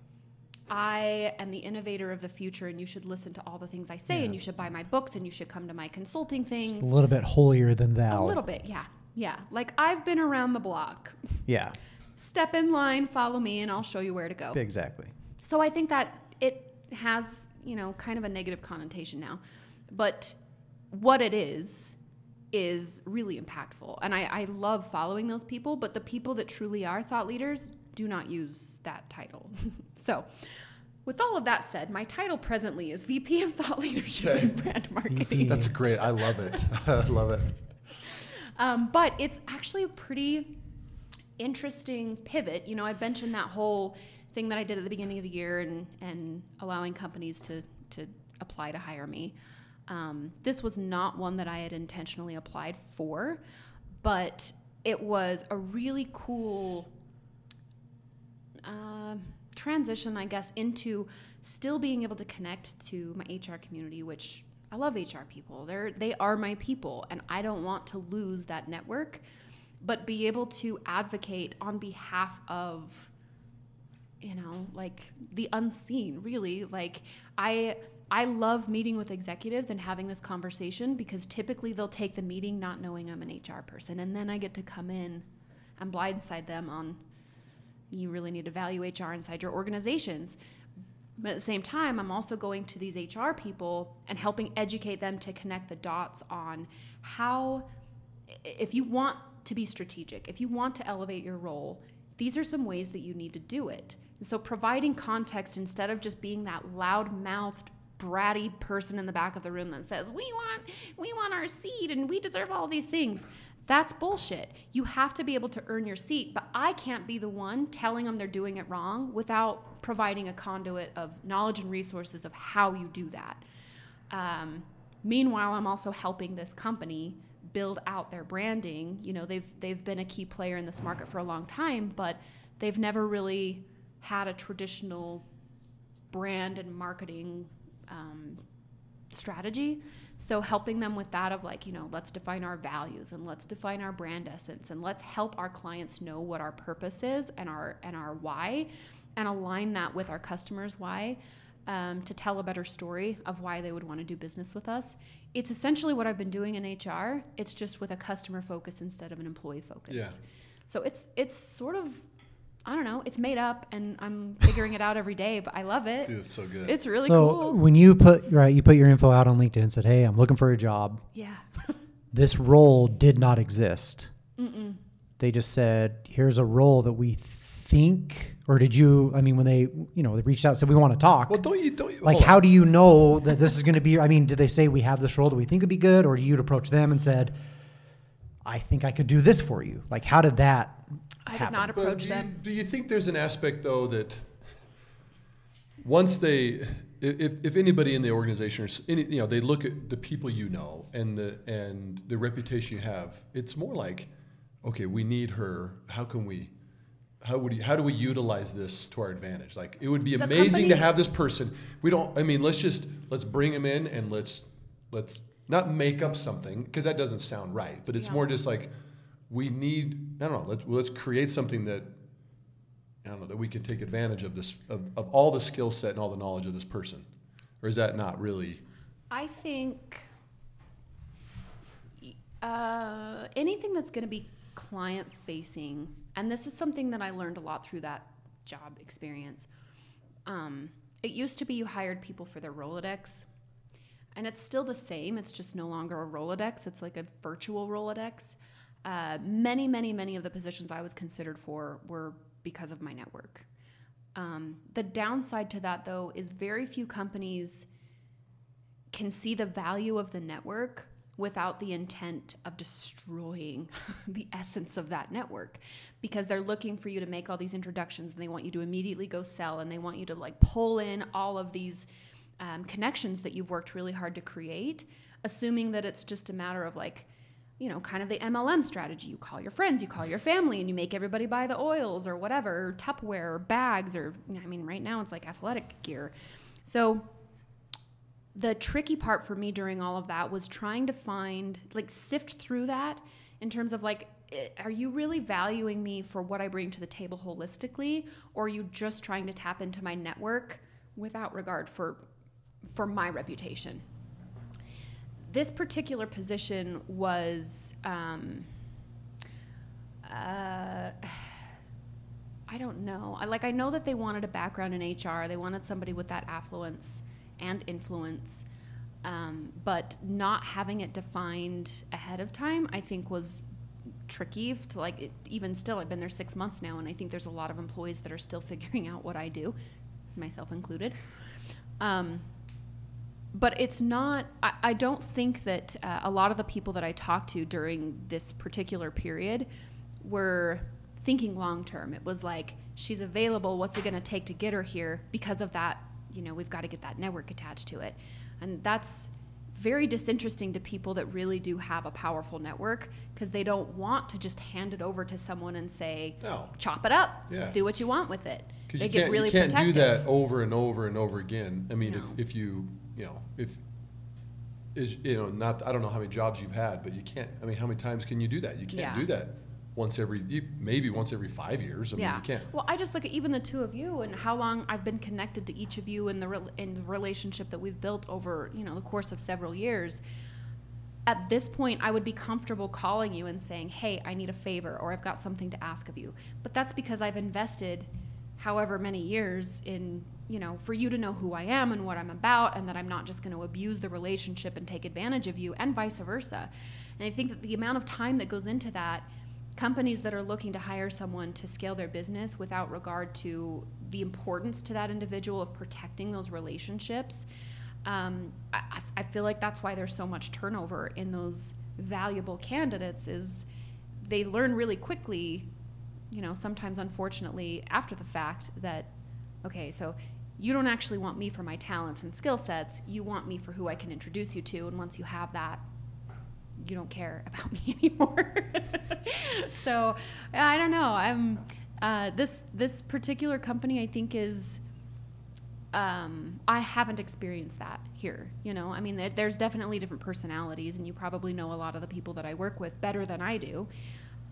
I am the innovator of the future, and you should listen to all the things I say, Yeah. and you should buy my books, and you should come to my consulting things. A little bit holier than thou. A little bit, yeah, yeah. Like I've been around the block. Yeah, Step in line, follow me, and I'll show you where to go. exactly. So I think that it has, you know, kind of a negative connotation now. But what it is, is really impactful. And I, I love following those people, but the people that truly are thought leaders do not use that title. so, with all of that said, my title presently is VP of Thought Leadership Okay. and Brand Marketing. That's great. I love it. I love it. Um, but it's actually a pretty interesting pivot. You know, I'd mentioned that whole thing that I did at the beginning of the year and, and allowing companies to, to apply to hire me. Um, this was not one that I had intentionally applied for, but it was a really cool uh, transition, I guess, into still being able to connect to my HR community, which I love HR people. They're they are my people, and I don't want to lose that network, but be able to advocate on behalf of you know like the unseen really like i i love meeting with executives and having this conversation because typically they'll take the meeting not knowing i'm an hr person and then i get to come in and blindside them on you really need to value hr inside your organizations but at the same time i'm also going to these hr people and helping educate them to connect the dots on how if you want to be strategic, if you want to elevate your role, these are some ways that you need to do it. And so providing context instead of just being that loud-mouthed bratty person in the back of the room that says, "We want we want our seat and we deserve all these things." That's bullshit. You have to be able to earn your seat, but I can't be the one telling them they're doing it wrong without providing a conduit of knowledge and resources of how you do that. Um, meanwhile, I'm also helping this company build out their branding. You know, they've they've been a key player in this market for a long time, but they've never really had a traditional brand and marketing um, strategy. So helping them with that of like, you know, let's define our values and let's define our brand essence and let's help our clients know what our purpose is and our and our why and align that with our customers' why um, to tell a better story of why they would want to do business with us. It's essentially what I've been doing in HR. It's just with a customer focus instead of an employee focus. Yeah. So it's it's sort of I don't know. It's made up, and I'm figuring it out every day. But I love it. Dude, it's so good. It's really so cool. when you put right, you put your info out on LinkedIn and said, "Hey, I'm looking for a job." Yeah. This role did not exist. They just said, "Here's a role that we think." Or did you? I mean, when they, you know, they reached out and said, "We want to talk." well, don't you don't you, like, hold on. how do you know that this is going to be? I mean, did they say we have this role that we think would be good, or you'd approach them and said, "I think I could do this for you"? Like, how did that I did not But approach do you, them. Do you think there's an aspect though that once they, if, if anybody in the organization or any, you know, they look at the people you know and the and the reputation you have, it's more like, okay, we need her. How can we? How would you, how do we utilize this to our advantage? Like it would be The amazing to have this person. We don't. I mean, let's just let's bring him in and let's let's not make up something because that doesn't sound right. But it's Yeah. more just like we need. I don't know. Let's let's create something that I don't know that we can take advantage of this of, of all the skill set and all the knowledge of this person, or is that not really? I think uh, anything that's going to be client facing, and this is something that I learned a lot through that job experience. Um, it used to be you hired people for their Rolodex, and it's still the same. It's just no longer a Rolodex, it's like a virtual Rolodex. Uh, many, many, many of the positions I was considered for were because of my network. Um, the downside to that, though, is very few companies can see the value of the network without the intent of destroying the essence of that network because they're looking for you to make all these introductions and they want you to immediately go sell and they want you to like pull in all of these um, connections that you've worked really hard to create assuming that it's just a matter of like you know kind of the mlm strategy. You call your friends you call your family and you make everybody buy the oils or whatever or tupperware or bags or i mean right now it's like athletic gear. So the tricky part for me during all of that was trying to find like sift through that in terms of like eh, are you really valuing me for what I bring to the table holistically or are you just trying to tap into my network without regard for for my reputation this particular position was um, uh, I don't know. I like I know that they wanted a background in HR. They wanted somebody with that affluence and influence. Um, but not having it defined ahead of time, I think, was tricky. To like, it, even still, I've been there six months now, and I think there's a lot of employees that are still figuring out what I do, myself included. Um, but it's not i, I don't think that uh, a lot of the people that i talked to during this particular period were thinking long term it was like she's available what's it going to take to get her here because of that you know we've got to get that network attached to it and that's very disinteresting to people that really do have a powerful network because they don't want to just hand it over to someone and say No. chop it up Yeah. do what you want with it they you get really you can't do that over and over and over again. I mean, No. if, if you, you know, if, is, you know, not, I don't know how many jobs you've had, but you can't, I mean, how many times can you do that? You can't Yeah. do that once every, maybe once every five years. I mean, yeah. you can't. Well, I just look at even the two of you and how long I've been connected to each of you in the in the relationship that we've built over you know the course of several years. At this point, I would be comfortable calling you and saying, "Hey, I need a favor," or "I've got something to ask of you." But that's because I've invested however many years in you know for you to know who I am and what I'm about, and that I'm not just going to abuse the relationship and take advantage of you, and vice versa. And I think that the amount of time that goes into that companies that are looking to hire someone to scale their business without regard to the importance to that individual of protecting those relationships um, I, I feel like that's why there's so much turnover in those valuable candidates is they learn really quickly you know sometimes unfortunately after the fact that okay so you don't actually want me for my talents and skill sets you want me for who i can introduce you to and once you have that you don't care about me anymore. so I don't know. I'm uh, this this particular company. I think is. Um, I haven't experienced that here. You know, I mean, there's definitely different personalities, and you probably know a lot of the people that I work with better than I do.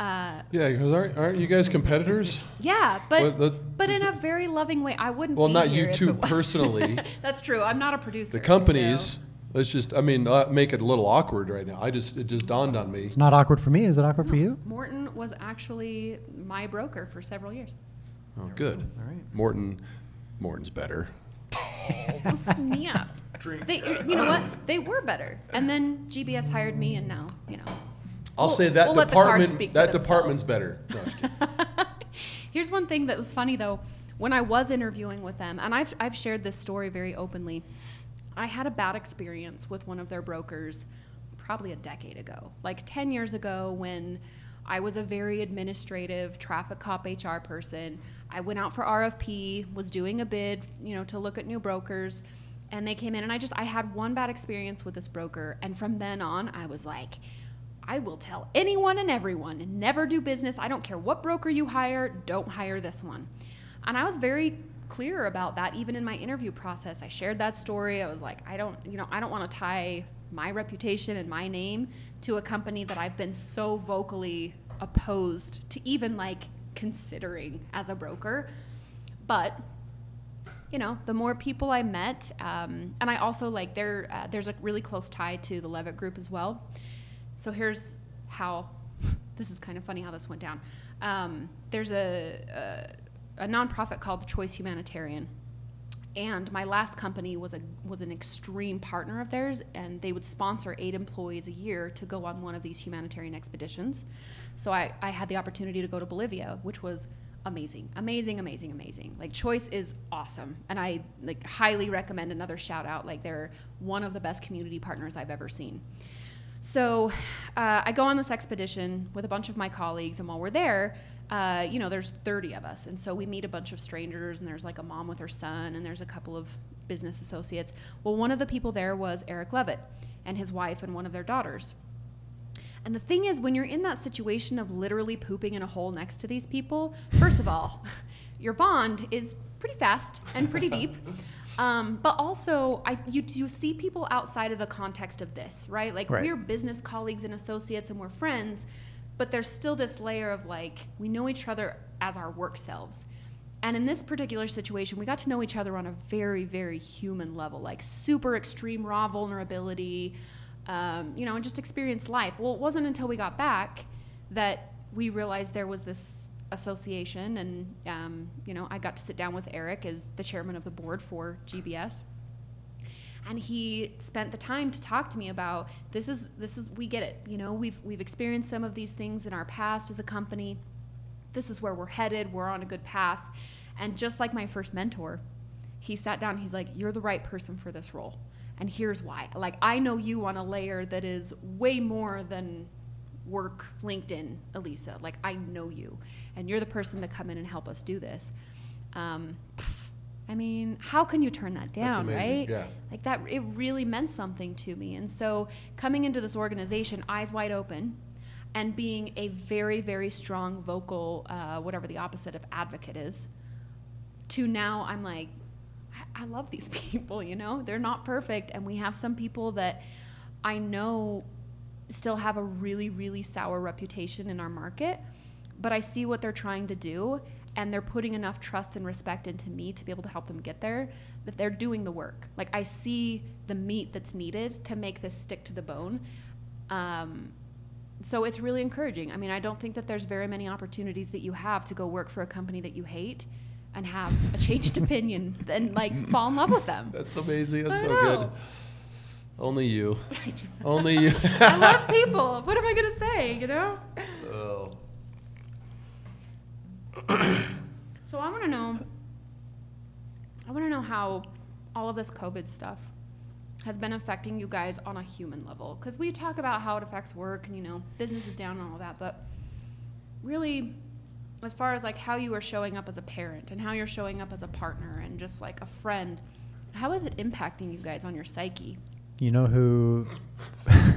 Uh, Yeah, because aren't, aren't you guys competitors? yeah, but Well, that- but in is a very loving way. I wouldn't. Well, be not here you two personally. That's true. I'm not a producer. The companies, so- let's just, I mean, uh, make it a little awkward right now. I just, it just dawned on me. It's not awkward for me. Is it awkward for you? Morton was actually my broker for several years. Oh, good. All right. Morton, Morton's better. Oh, snap. They, you know what? They were better. And then GBS hired me, and now, you know. I'll We'll- say that we'll let the cards department, speak for that department's better. No, I was kidding. Here's one thing that was funny though. When I was interviewing with them, and I've, I've shared this story very openly, I had a bad experience with one of their brokers probably a decade ago, like 10 years ago when I was a very administrative traffic cop HR person. I went out for RFP, was doing a bid, you know, to look at new brokers, and they came in and I just I had one bad experience with this broker and from then on I was like I will tell anyone and everyone, never do business. I don't care what broker you hire, don't hire this one. And I was very clear about that even in my interview process. I shared that story. I was like, I don't, you know, I don't want to tie my reputation and my name to a company that I've been so vocally opposed to even like considering as a broker. But you know, the more people I met, um, and I also like there. Uh, there's a really close tie to the Leavitt Group as well. So here's how. This is kind of funny how this went down. Um, there's a, a a nonprofit called Choice Humanitarian, and my last company was a was an extreme partner of theirs, and they would sponsor eight employees a year to go on one of these humanitarian expeditions. So I, I had the opportunity to go to Bolivia, which was amazing, amazing, amazing, amazing. Like Choice is awesome, and I like highly recommend another shout out. Like they're one of the best community partners I've ever seen. So uh, I go on this expedition with a bunch of my colleagues, and while we're there, uh, you know, there's 30 of us. And so we meet a bunch of strangers, and there's like a mom with her son, and there's a couple of business associates. Well, one of the people there was Eric Leavitt and his wife and one of their daughters. And the thing is, when you're in that situation of literally pooping in a hole next to these people, first of all, your bond is pretty fast and pretty deep. Um, but also, I, you, you see people outside of the context of this, right? Like, Right. we're business colleagues and associates and we're friends, but there's still this layer of like, we know each other as our work selves. And in this particular situation, we got to know each other on a very, very human level, like super extreme raw vulnerability, um, you know, and just experience life. Well, it wasn't until we got back that we realized there was this association, and um, you know, I got to sit down with Eric as the chairman of the board for GBS. and he spent the time to talk to me about this is this is we get it you know we've we've experienced some of these things in our past as a company. This is where we're headed we're on a good path. And just like my first mentor he sat down he's like you're the right person for this role. And here's why. Like i know you on a layer that is way more than work linkedin elisa. Like i know you and you're the person to come in and help us do this. Um, i mean how can you turn that down right? Yeah. like that it really meant something to me. And so coming into this organization eyes wide open and being a very very strong vocal uh, whatever the opposite of advocate is to now i'm like I, I love these people you know? They're not perfect and we have some people that i know still have a really really sour reputation in our market but i see what they're trying to do and they're putting enough trust and respect into me to be able to help them get there that they're doing the work like i see the meat that's needed to make this stick to the bone um, so it's really encouraging i mean i don't think that there's very many opportunities that you have to go work for a company that you hate and have a changed opinion and like fall in love with them That's amazing. That's so know. good. Only you. Only you. i love people what am i going to say you know Oh. So I want to know. I want to know how all of this COVID stuff has been affecting you guys on a human level. Because we talk about how it affects work and you know business is down and all that, but really, as far as like how you are showing up as a parent and how you're showing up as a partner and just like a friend, how is it impacting you guys on your psyche? You know who? I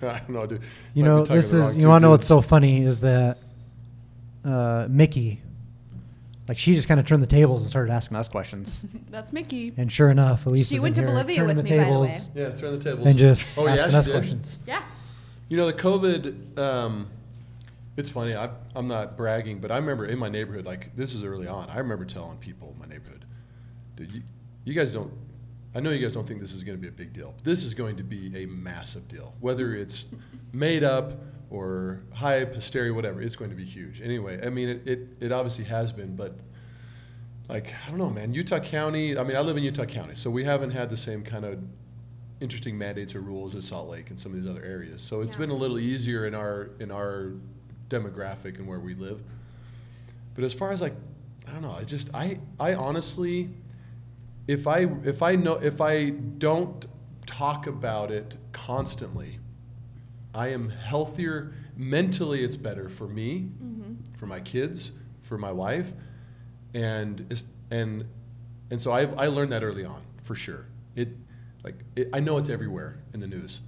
don't know, dude. You Might know talking this to the is. wrong You two want to know what's dudes. so funny is that uh, Mickey, like she just kind of turned the tables and started asking us questions. That's Mickey. And sure enough, Elise She is went in to here Bolivia turning with the me, by the tables way. Yeah, turn the tables. and just Oh, yeah, asking she us did? questions. Yeah. You know, the COVID, um, it's funny. I, I'm not bragging, but I remember in my neighborhood, like this is early on, I remember telling people in my neighborhood, dude, you, you guys don't, I know you guys don't think this is going to be a big deal. But This is going to be a massive deal. Whether it's made up or hype, hysteria, whatever, it's going to be huge. Anyway, I mean, it, it, it obviously has been, but like, I don't know, man. Utah County, I mean, I live in Utah County, so we haven't had the same kind of interesting mandates or rules as Salt Lake and some of these other areas. So it's Yeah. been a little easier in our in our demographic and where we live. But as far as like, I don't know, I just I I honestly, if I if I know if I don't talk about it constantly, I am healthier mentally. It's better for me, mm-hmm. for my kids, for my wife, and and and so I I learned that early on for sure. It like it, I know it's everywhere in the news,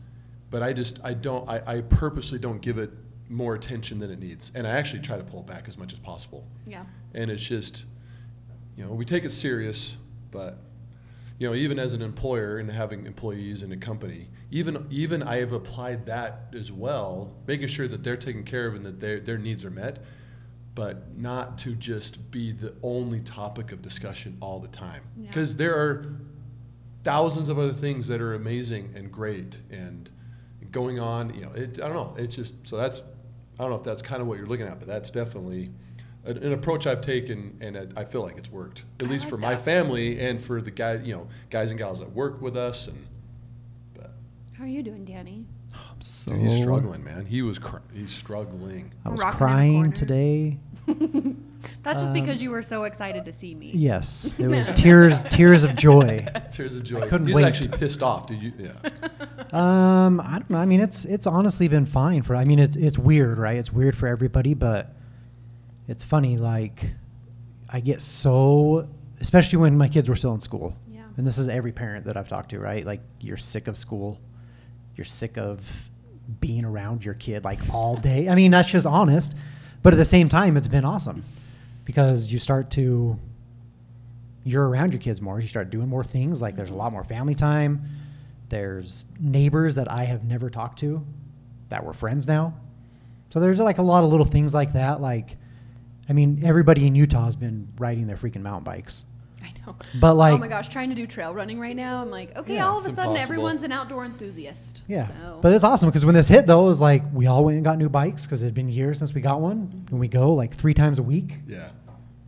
but I just I don't I, I purposely don't give it more attention than it needs, and I actually try to pull it back as much as possible. Yeah. And it's just you know we take it serious, but you know even as an employer and having employees in a company, even even I have applied that as well, making sure that they're taken care of and that their their needs are met but not to just be the only topic of discussion all the time. Yeah. Because there are thousands of other things that are amazing and great and going on. You know, it, I don't know. It's just so that's I don't know if that's kind of what you're looking at, but that's definitely an, an approach I've taken, and it, I feel like it's worked at I least like for my that. family and for the guys, you know, guys and gals that work with us. And but How are you doing, Danny? I'm so dude, he's struggling, man. He was cr- he's struggling. I was Rocking in the crying corner. today. That's just Um, because you were so excited to see me. Yes, it was tears, tears of joy. Tears of joy. I couldn't he's wait. actually pissed off. Did you? Yeah. Um, I don't know. I mean, it's it's honestly been fine for. I mean, it's it's weird, right? It's weird for everybody, but it's funny. Like, I get so, especially when my kids were still in school. Yeah. And this is every parent that I've talked to, right? Like, you're sick of school. You're sick of being around your kid like all day. I mean, that's just honest. But at the same time, it's been awesome because you start to you're around your kids more. You start doing more things. Like there's a mm-hmm. lot more family time. There's neighbors that I have never talked to that we're friends now. So there's like a lot of little things like that. Like, I mean, everybody in Utah has been riding their freaking mountain bikes. I know. But like, oh my gosh, trying to do trail running right now. I'm like, okay, Yeah, all of a sudden impossible. everyone's an outdoor enthusiast. yeah. So. But it's awesome because when this hit though, it was like we all went and got new bikes because it had been years since we got one. Mm-hmm. And we go like three times a week. Yeah.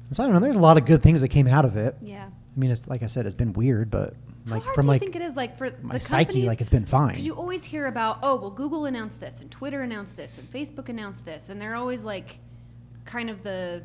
And so I don't know. There's a lot of good things that came out of it. yeah. I mean, it's like I said, it's been weird, but like How hard from do you like think it is, like for my the psyche, like it's been fine. Because you always hear about, oh, well, Google announced this, and Twitter announced this, and Facebook announced this, and they're always like, kind of the,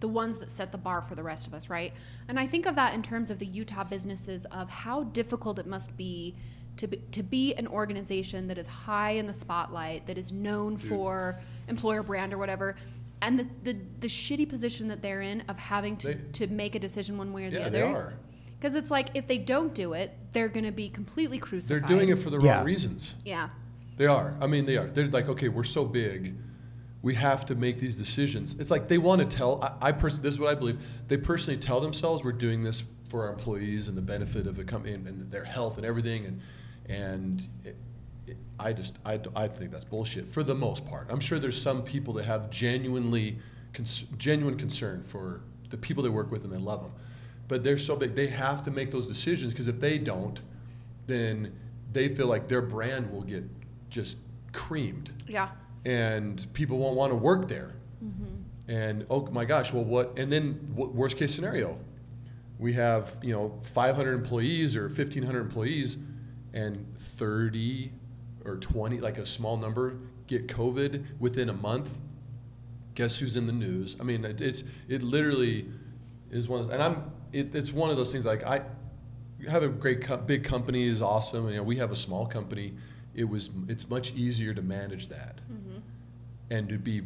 the ones that set the bar for the rest of us, right? And I think of that in terms of the Utah businesses of how difficult it must be to be, to be an organization that is high in the spotlight, that is known Dude. for employer brand or whatever. And the, the, the shitty position that they're in of having to, They- to make a decision one way or the Yeah, other. they are. Because it's like if they don't do it, they're going to be completely crucified. They're doing it for the wrong Yeah. reasons. Yeah. They are. I mean, they are. They're like, okay, we're so big, we have to make these decisions. It's like they want to tell. I, I personally, this is what I believe. They personally tell themselves we're doing this for our employees and the benefit of the company and, and their health and everything. And and it, it, I just I, I think that's bullshit for the most part. I'm sure there's some people that have genuinely cons- genuine concern for the people they work with and they love them, but they're so big they have to make those decisions because if they don't, then they feel like their brand will get just creamed Yeah. And people won't want to work there. Mm-hmm. And oh my gosh, well, what? And then w- worst case scenario, we have you know 500 employees or 1,500 employees, and 30 or 20, like a small number, get COVID within a month. Guess who's in the news? I mean, it, it's it literally is one, of, and I'm it, it's one of those things like I have a great co- big company is awesome. and, You know, we have a small company. It was it's much easier to manage that mm-hmm. and to be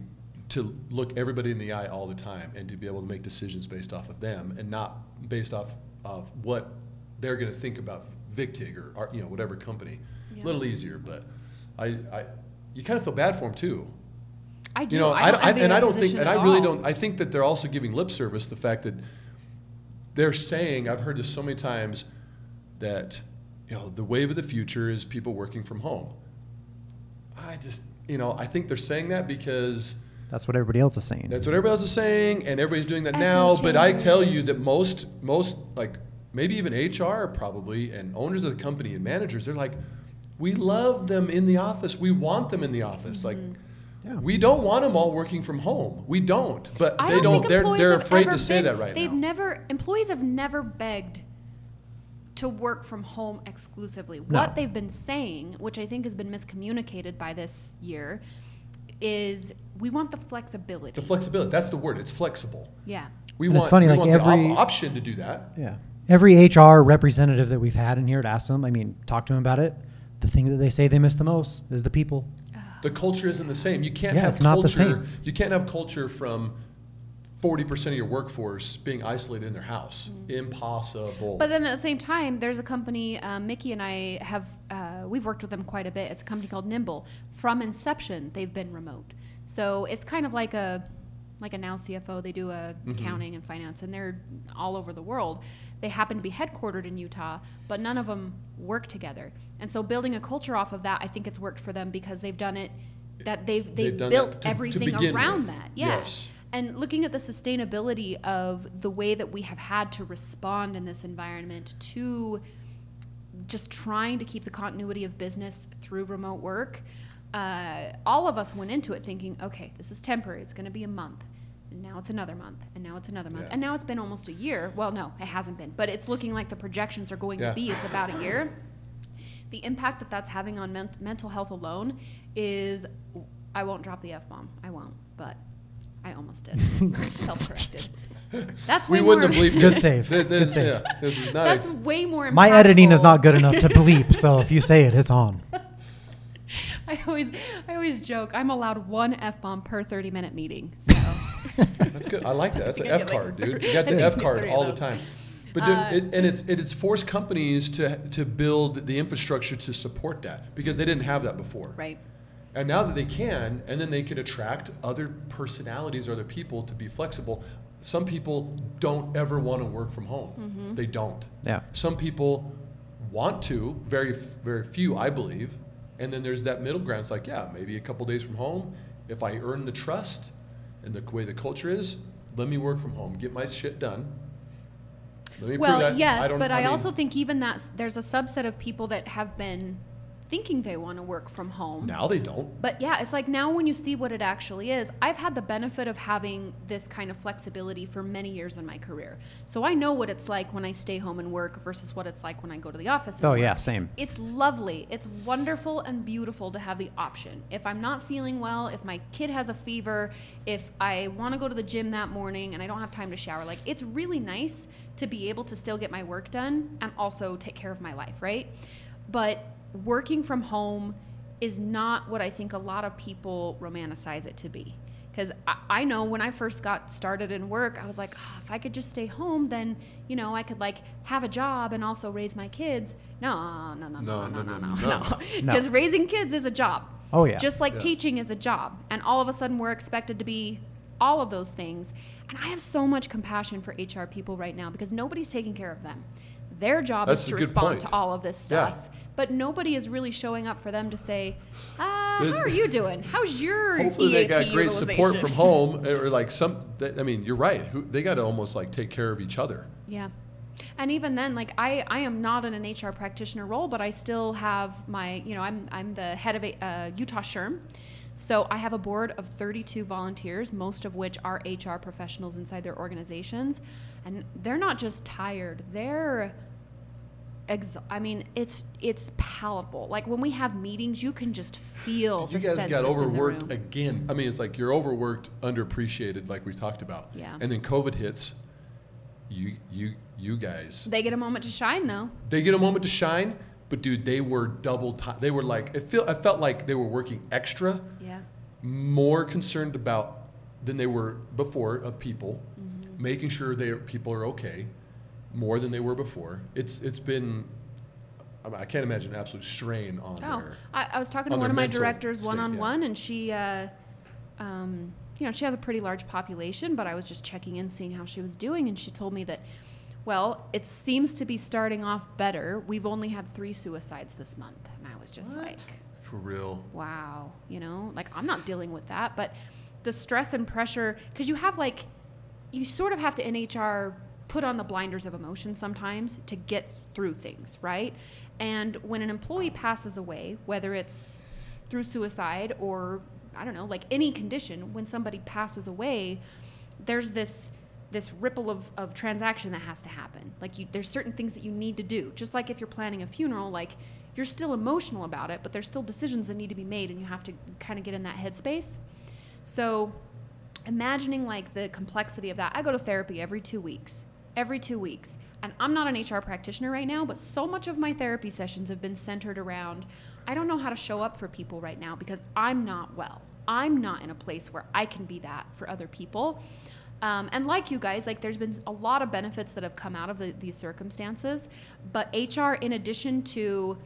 to look everybody in the eye all the time and to be able to make decisions based off of them and not based off of what they're going to think about VicTig or, or you know whatever company. Yeah. A little easier, but I, I you kind of feel bad for them too. I do. You know, I don't I, envy and I don't think, and I really all. don't. I think that they're also giving lip service the fact that they're saying. I've heard this so many times that you know the wave of the future is people working from home. I just, you know, I think they're saying that because That's what everybody else is saying. that's what everybody else is saying, and everybody's doing that now. But I tell you that most, most like maybe even HR probably and owners of the company and managers, they're like, we love them in the office. We want them in the office. Like, mm-hmm. Yeah. we don't want them all working from home. We don't. But I they don't, don't. they're they're afraid to say been- that right now. They've never employees have never begged to work from home exclusively. No. What they've been saying, which I think has been miscommunicated by this year, is we want the flexibility. the flexibility. That's the word. It's flexible. yeah. We And it's funny, we like want the op- every- option to do that. Yeah. Every HR representative that we've had in here to ask them, I mean, talk to them about it. The thing that they say they miss the most is the people. The culture isn't the same. You can't Yeah, have it's not the same. You can't have culture from forty percent of your workforce being isolated in their house. Impossible. But at the same time, there's a company, um, Mickey and I have, uh, we've worked with them quite a bit. It's a company called Nimble. From inception, they've been remote. So it's kind of like a, like a now CFO. They do a Mhm. accounting and finance, and they're all over the world. They happen to be headquartered in Utah, but none of them work together. And so building a culture off of that, I think it's worked for them because they've done it. That they've they've, They've built to- to everything begin around with. that. Yeah Yes. And looking at the sustainability of the way that we have had to respond in this environment to just trying to keep the continuity of business through remote work uh, all of us went into it thinking okay this is temporary. It's going to be a month. And now it's another month. And now it's another month. Yeah. and now it's been almost a year. Well no it hasn't been. But it's looking like the projections are going Yeah. to be. It's about a year. The impact that that's having on men- mental health alone is i won't drop the f-bomb i won't. But i almost did self-corrected that's way we wouldn't more, have believed Good it. save. Th- Good save. yeah, this is not. that's a- way more My editing is not good enough to bleep, so if you say it, it's on. I always, I always joke. I'm allowed one f bomb per 30 minute meeting. So That's good. I like that. That's an think I F get like card, dude. You got the F card all the time. But dude, Uh, it, and it's it, it's forced companies to to build the infrastructure to support that because they didn't have that before. right, And now that they can, and then they can attract other personalities or other people to be flexible. Some people don't ever want to work from home. Mm-hmm. They don't. Yeah. Some people want to, very very few, I believe. And then there's that middle ground. It's like, yeah, maybe a couple days from home. If I earn the trust and the way the culture is, let me work from home, get my shit done. Let me prove well, that. yes, don't- but I, mean, also think even that there's a subset of people that have been thinking they want to work from home. Now they don't. But yeah, it's like now when you see what it actually is, I've had the benefit of having this kind of flexibility for many years in my career. So I know what it's like when I stay home and work versus what it's like when I go to the office. and Oh work. yeah, same. It's lovely. It's wonderful and beautiful to have the option. If I'm not feeling well, if my kid has a fever, if I want to go to the gym that morning and I don't have time to shower, like it's really nice to be able to still get my work done and also take care of my life, right? But working from home is not what I think a lot of people romanticize it to be. Because I, I know when I first got started in work, I was like, "Ah, if I could just stay home, then you know I could like have a job and also raise my kids. No, no, no, no, no, no, no, no. no. Because No. raising kids is a job. Oh yeah. Just like Yeah. teaching is a job. And all of a sudden we're expected to be all of those things. And I have so much compassion for HR people right now because nobody's taking care of them. Their job That's is to respond point. to all of this stuff. Yeah. But nobody is really showing up for them to say, uh, how are you doing? How's your Hopefully they got great support from home, or like some. I mean, you're right. They got to almost like take care of each other. Yeah. And even then, like I, I am not in an HR practitioner role, but I still have my, you know, I'm, I'm the head of a, uh, Utah SHRM. So I have a board of 32 volunteers, most of which are HR professionals inside their organizations. And they're not just tired, they're, ex- I mean, it's, it's palatable. Like when we have meetings, you can just feel You guys got that's in the overworked again. I mean, it's like you're overworked, underappreciated, like we talked about. Yeah. And then COVID hits. You, you, you guys. They get a moment to shine though. They get a moment to shine, but dude, they were double time. They were like, it feel. I felt like they were working extra, Yeah. more concerned about than they were before of people, Mm-hmm. making sure they people are okay, more than they were before. It's it's been. I, mean, I can't imagine an absolute strain on Oh, their. I, I was talking to on one of my directors one on one, and she, uh, um, you know, she has a pretty large population, but I was just checking in, seeing how she was doing, and she told me that, well, it seems to be starting off better. We've only had three suicides this month, and I was just What? like, For real. wow, you know, like I'm not dealing with that, but the stress and pressure, because you have like, you sort of have to in HR put on the blinders of emotion sometimes to get through things, right? And when an employee passes away, whether it's through suicide or I don't know, like any condition, when somebody passes away, there's this this ripple of, of transaction that has to happen. Like you there's certain things that you need to do. Just like if you're planning a funeral, like you're still emotional about it, but there's still decisions that need to be made and you have to kind of get in that headspace. So imagining like the complexity of that. I go to therapy every two weeks. Every two weeks. And I'm not an HR practitioner right now, but so much of my therapy sessions have been centered around I don't know how to show up for people right now because I'm not well. I'm not in a place where I can be that for other people. Um, and like you guys, like there's been a lot of benefits that have come out of the, these circumstances. But HR, in addition to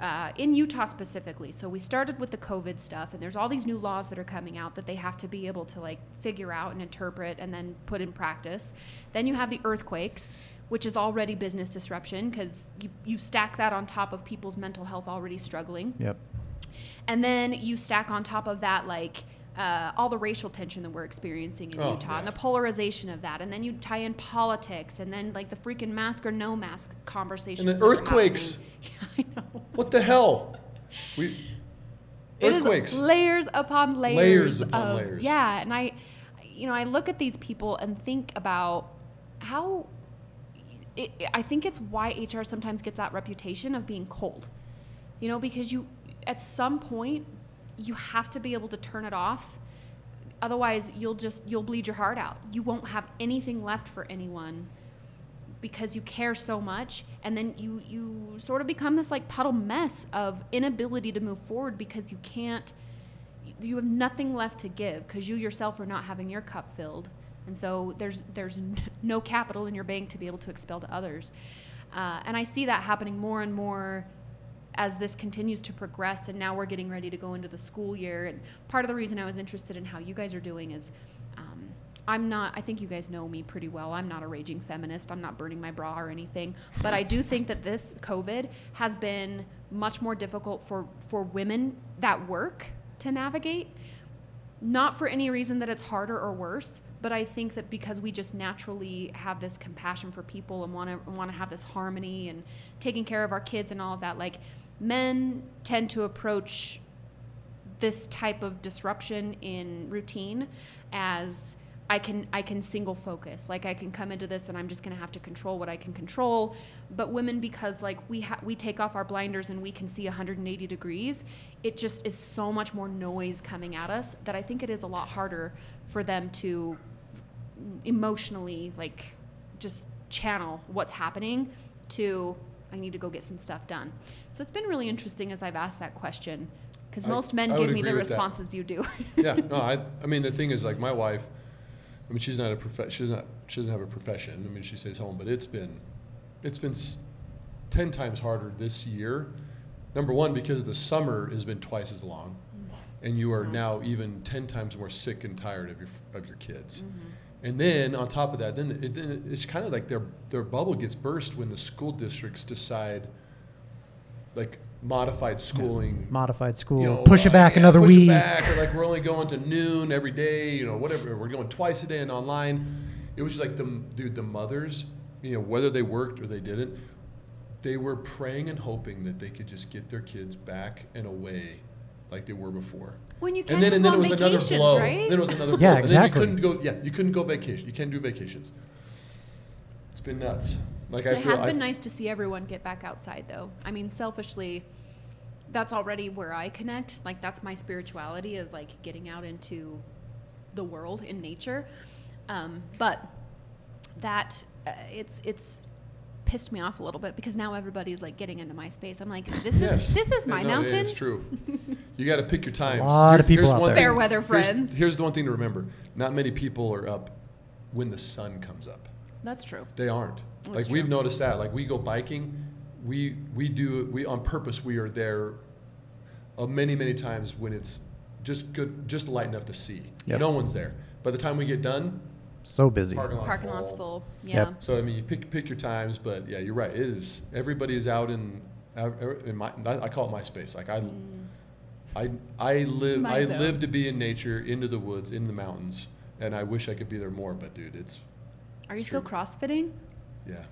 uh, in Utah specifically, so we started with the COVID stuff, and there's all these new laws that are coming out that they have to be able to like figure out and interpret and then put in practice. Then you have the earthquakes, which is already business disruption because you, you stack that on top of people's mental health already struggling. Yep. And then you stack on top of that, like, uh, all the racial tension that we're experiencing in Oh, Utah and the polarization of that. And then you tie in politics and then, like, the freaking mask or no mask conversation. And the earthquakes. Yeah, I know. What the hell? We. It is Earthquakes. layers upon layers. Layers upon of, layers. Yeah. And I, you know, I look at these people and think about how. It, I think it's why HR sometimes gets that reputation of being cold. You know, because you, at some point, you have to be able to turn it off. Otherwise, you'll just you'll bleed your heart out. You won't have anything left for anyone because you care so much and then you you sort of become this like puddle mess of inability to move forward because you can't you have nothing left to give because you yourself are not having your cup filled and so there's there's no capital in your bank to be able to expel to others uh, and i see that happening more and more as this continues to progress and now we're getting ready to go into the school year. And part of the reason i was interested in how you guys are doing is um, i'm not i think you guys know me pretty well. I'm not a raging feminist. I'm not burning my bra or anything. But i do think that this covid has been much more difficult for for women that work to navigate. Not for any reason that it's harder or worse but i think that because we just naturally have this compassion for people and want to want to have this harmony and taking care of our kids and all of that like men tend to approach this type of disruption in routine as I can I can single focus. Like I can come into this and I'm just going to have to control what I can control. But women because like we ha- we take off our blinders and we can see 180 degrees, it just is so much more noise coming at us that I think it is a lot harder for them to emotionally like just channel what's happening to I need to go get some stuff done. So it's been really interesting as I've asked that question because most men I give me the with that. responses you do. yeah, no, I, I mean, the thing is, like, my wife, I mean, she's not a prof- she's not, she doesn't have a profession. I mean, she stays home, but it's been, it's been s- ten times harder this year. Number one, because the summer has been twice as long, and you are Mhm. now even ten times more sick and tired of your of your kids. Mhm. And then on top of that, then, it, then it's kind of like their their bubble gets burst when the school districts decide, like modified schooling Modified school. you know, push it uh, back yeah, another push week. It back, or like we're only going to noon every day, you know, whatever. We're going twice a day and online. It was just like the dude, the mothers, you know, whether they worked or they didn't, they were praying and hoping that they could just get their kids back and away, like they were before. When you And then, and then it was another vacations, blow. right? Then it was another Yeah, blow. And exactly. then you couldn't go. Yeah, you couldn't go vacation. You can't do vacations. It's been nuts. Like I it feel. has I been nice to see everyone get back outside, though. I mean, selfishly, that's already where I connect. Like, that's my spirituality is like getting out into the world in nature. Um, but that uh, it's it's pissed me off a little bit because now everybody's like getting into my space. I'm like, this Yes. is this is my no, mountain. It's true. You got to pick your times. A lot of people here's out there. thing- Fair weather friends. Here's, the one thing to remember: not many people are up when the sun comes up. That's true. They aren't. That's like we've noticed that. Like we go biking, we we do we on purpose. We are there, uh, many many times when it's just good, just light enough to see. Yep. No one's there. By the time we get done, So busy. parking lot's Parking full. lot's full. Yeah. Yep. So I mean, you pick pick your times, but yeah, you're right. It is everybody is out in er, in my I call it my space. Like I mm. I I live I zone. live to be in nature, into the woods, in the mountains, and I wish I could be there more. But dude, it's Are you It's still true. CrossFitting? yeah.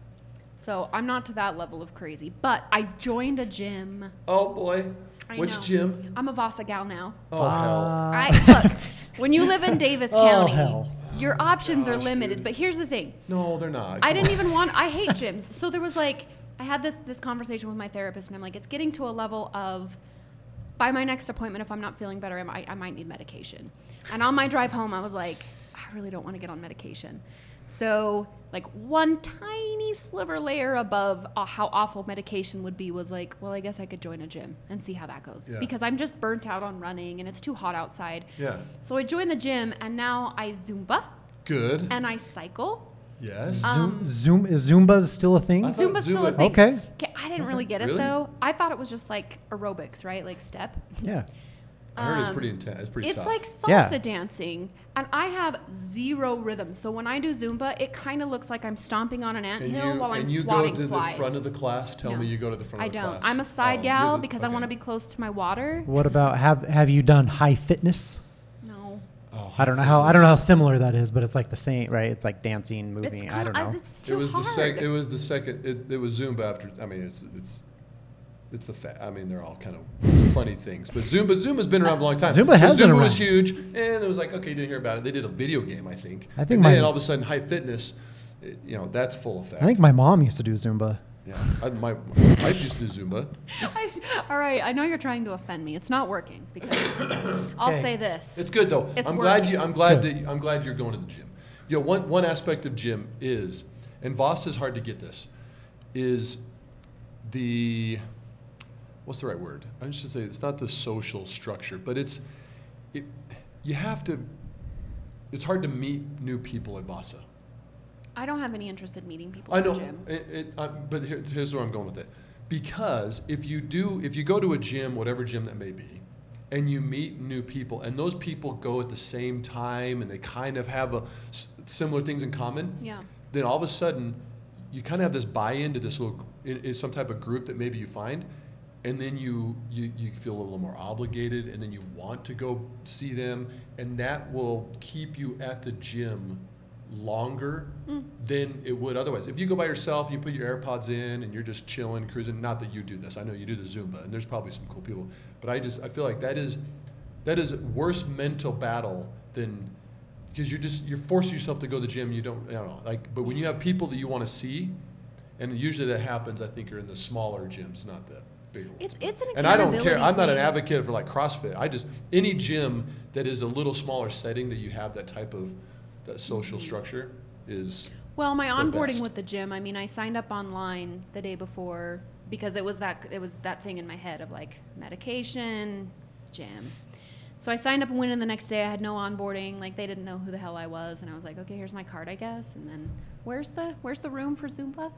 So I'm not to that level of crazy, but I joined a gym. Oh boy, I which know. gym? I'm a Vasa gal now. Oh hell. I look when you live in Davis Oh, County, hell. Your oh options are limited. dude. But here's the thing: No, they're not. I Come didn't on. even want. I hate gyms. So there was like, I had this this conversation with my therapist, and I'm like, it's getting to a level of, by my next appointment, if I'm not feeling better, I might I might need medication. And on my drive home, I was like, I really don't want to get on medication. So like one tiny sliver layer above uh, how awful medication would be was like, well, I guess I could join a gym and see how that goes Yeah. because I'm just burnt out on running and it's too hot outside. Yeah. So I joined the gym and now I Zumba Good. and I cycle. yes. Zoom, Um, Zoom is Zumba's still a thing? I thought Zumba's still a thing. Okay. Okay, I didn't really get it Really? though. I thought it was just like aerobics, right? Like step. Yeah. I heard it's um, pretty intense. It's pretty It's tough. like salsa Yeah. dancing, and I have zero rhythm. So when I do Zumba, it kind of looks like I'm stomping on an and anthill you, while I'm and you go swatting to flies. the front of the class. Tell No. me you go to the front I of the don't. class. I'm a side Oh, gal the- because I want to be close to my water. What about have have you done high fitness? No, Oh, I don't know how I don't know how similar that is, but it's like the same, right? It's like dancing, it's moving. kind I don't know. It's It too was the second. It was the second. It, it was Zumba after. I mean, it's it's it's a fa- I mean, they're all kind of funny things. But Zumba Zumba's been around a long time. Zumba But has been around. Zumba was huge, and it was like okay, you didn't hear about it. They did a video game, I think. I think And my- then all of a sudden, high fitness, it- you know, that's full effect. I think my mom used to do Zumba. Yeah, I, my, my wife used to do Zumba. I, all right, I know you're trying to offend me. It's not working because I'll Okay. say this. It's good though. It's I'm glad you. I'm glad Good. that you- I'm glad you're going to the gym. You know, one one aspect of gym is, and Vasa is hard to get this, is the what's the right word? I should say it's not the social structure, but it's it. You have to. It's hard to meet new people at Vasa. I don't have any interest in meeting people I know, the gym. it, it, uh, but here, here's where I'm going with it. Because if you do, if you go to a gym, whatever gym that may be, and you meet new people, and those people go at the same time, and they kind of have a s- similar things in common, Yeah. then all of a sudden, you kind of have this buy-in to this little, in, in some type of group that maybe you find, and then you, you you feel a little more obligated, and then you want to go see them, and that will keep you at the gym longer mm. than it would otherwise. If you go by yourself and you put your AirPods in and you're just chilling, cruising, not that you do this. I know you do the Zumba and there's probably some cool people, but I just I feel like that is that is worse mental battle than because you're just you're forcing yourself to go to the gym. You don't I don't know like but when you have people that you want to see, and usually that happens I think are in the smaller gyms, not the ones. It's it's an And I don't care. I'm not an thing. advocate for like CrossFit. I just any gym that is a little smaller setting that you have that type of that social structure is Well, my the onboarding best. with the gym, I mean, I signed up online the day before because it was that it was that thing in my head of like medication, gym. So I signed up and went in the next day. I had no onboarding, like they didn't know who the hell I was, and I was like, okay, here's my card, I guess. And then where's the where's the room for Zumba?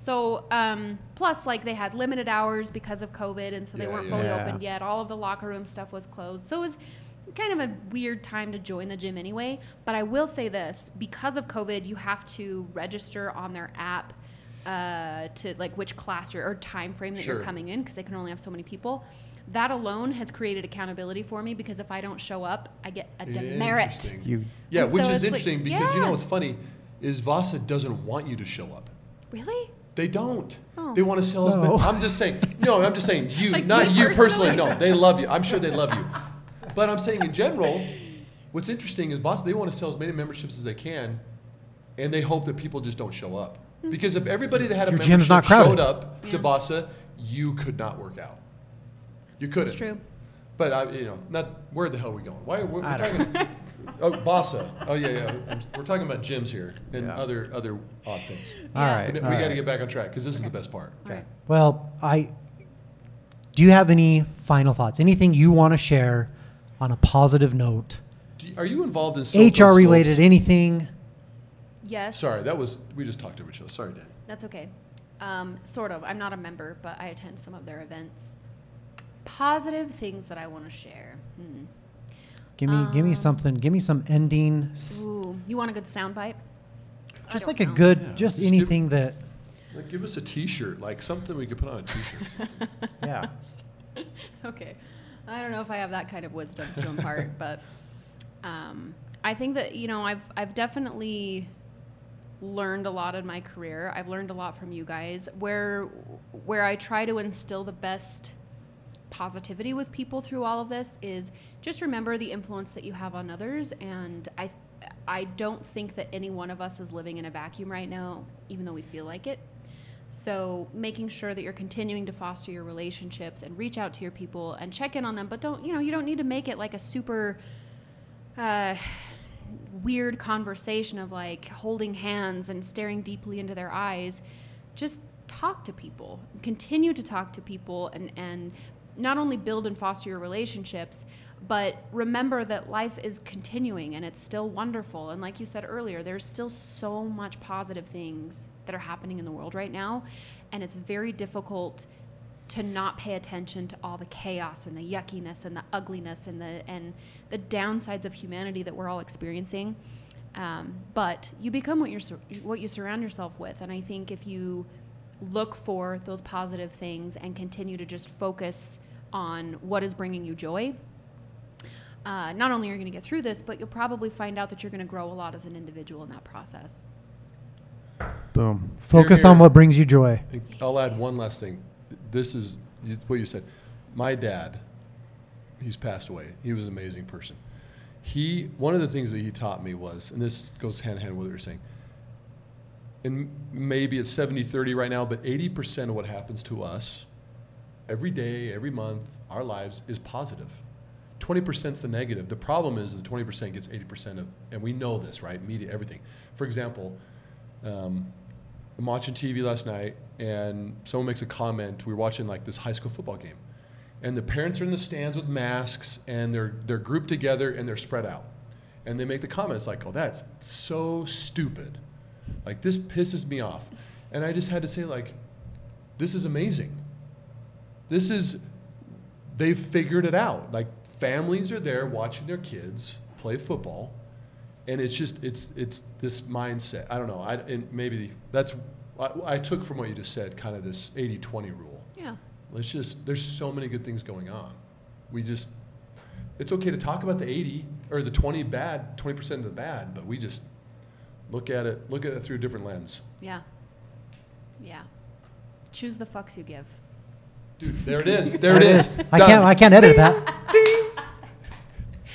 So um, plus like they had limited hours because of COVID, and so they Yeah, weren't yeah. fully Yeah. opened yet. All of the locker room stuff was closed, so it was kind of a weird time to join the gym anyway. But I will say this: because of COVID, you have to register on their app uh, to like which class you're, or time frame that Sure. you're coming in because they can only have so many people. That alone has created accountability for me because if I don't show up, I get a demerit. You Yeah, And which so is it's like- interesting because you know what's funny is Vasa doesn't want you to show up. Really? They don't. Oh. They want to sell us. No. I'm just saying. No, I'm just saying you, Like not you personally. personally? No, they love you. I'm sure they love you. But I'm saying in general, what's interesting is Vasa. They want to sell as many memberships as they can, and they hope that people just don't show up. Hmm. Because if everybody that had a Your membership gym's not crowded. showed up to Yeah. Vasa, you could not work out. You couldn't. It's true. But I, you know, not where the hell are we going? Why we're, we're talking? oh, Vasa. Oh yeah, yeah. We're talking about gyms here and Yeah. other other odd things. All Yeah. right. we all got to right. get back on track because this is the best part. All right. Well, I do you have any final thoughts? Anything you want to share on a positive note? Do you- are you involved in HR related, anything? Yes. Sorry, that was we just talked to each other. Sorry, Danny. That's okay. Um, sort of. I'm not a member, but I attend some of their events. Positive things that I want to share. Hmm. Give me give me Um, something. Give me some ending s- Ooh, you want a good soundbite? I just don't like a good Yeah, just just give- anything that Like, give us a T-shirt, like something we could put on a T-shirt. yeah. okay. I don't know if I have that kind of wisdom to impart, but um, I think that you know I've I've definitely learned a lot in my career. I've learned a lot from you guys. Where where I try to instill the best positivity with people through all of this is just remember the influence that you have on others and I I don't think that any one of us is living in a vacuum right now even though we feel like it. So making sure that you're continuing to foster your relationships and reach out to your people and check in on them, but don't you know you don't need to make it like a super uh, weird conversation of like holding hands and staring deeply into their eyes. Just talk to people, continue to talk to people, and and not only build and foster your relationships, but remember that life is continuing and it's still wonderful. And like you said earlier, there's still so much positive things that are happening in the world right now, and it's very difficult to not pay attention to all the chaos and the yuckiness and the ugliness and the and the downsides of humanity that we're all experiencing. Um, but you become what you're what you surround yourself with, and I think if you look for those positive things and continue to just focus on what is bringing you joy, uh, not only are you going to get through this, but you'll probably find out that you're going to grow a lot as an individual in that process. Boom. Focus on here. what brings you joy. I'll add one last thing. This is what you said. My dad, he's passed away. He was an amazing person. He one of the things that he taught me was, and this goes hand in hand with what you're saying. And maybe it's 70-30 right now, but 80% of what happens to us every day, every month, our lives is positive. 20% is the negative. The problem is the 20% gets 80% of, and we know this, right? Media, everything. For example, um, I'm watching TV last night, and someone makes a comment. We were watching like this high school football game, and the parents are in the stands with masks, and they're they're grouped together and they're spread out, and they make the comments like, "Oh, that's so stupid," like this pisses me off, and I just had to say like, "This is amazing. This is they've figured it out. Like families are there watching their kids play football." and it's just it's it's this mindset i don't know i and maybe that's I, I took from what you just said kind of this 80-20 rule Yeah. let's just there's so many good things going on we just it's okay to talk about the 80 or the 20 bad 20% of the bad but we just Look at it. Look at it through a different lens. Yeah. Yeah. Choose the fucks you give. Dude, there it is. There, it is. I Done. can't. I can't edit that.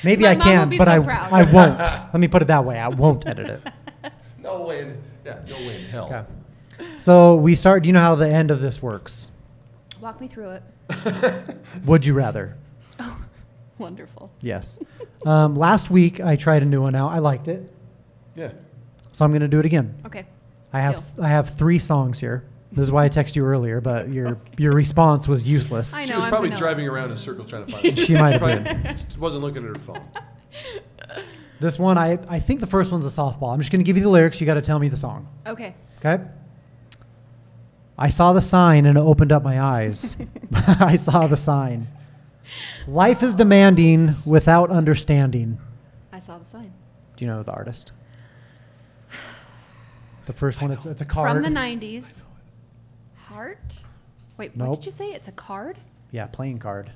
Maybe My I mom will can, be but so I proud. I won't. Let me put it that way. I won't edit it. No way. In, yeah, no way in hell. Okay. So we start. Do you know how the end of this works? Walk me through it. Would you rather? Oh, wonderful. Yes. Um, last week I tried a new one out. I liked it, Yeah. So I'm going to do it again. Okay. I have I have three songs here. This is why I texted you earlier, but your your response was useless. I know. She was I'm probably vanilla. driving around in a circle trying to find it. She might have Probably been. Wasn't looking at her phone. This one, I I think the first one's a softball. I'm just going to give you the lyrics. You got to tell me the song. Okay. Okay. I saw the sign and it opened up my eyes. I saw the sign. Life is demanding without understanding. I saw the sign. Do you know the artist? The first one, it's, it's a card. From the 90s. Heart? Wait, what did you say? It's a card? Yeah, playing card.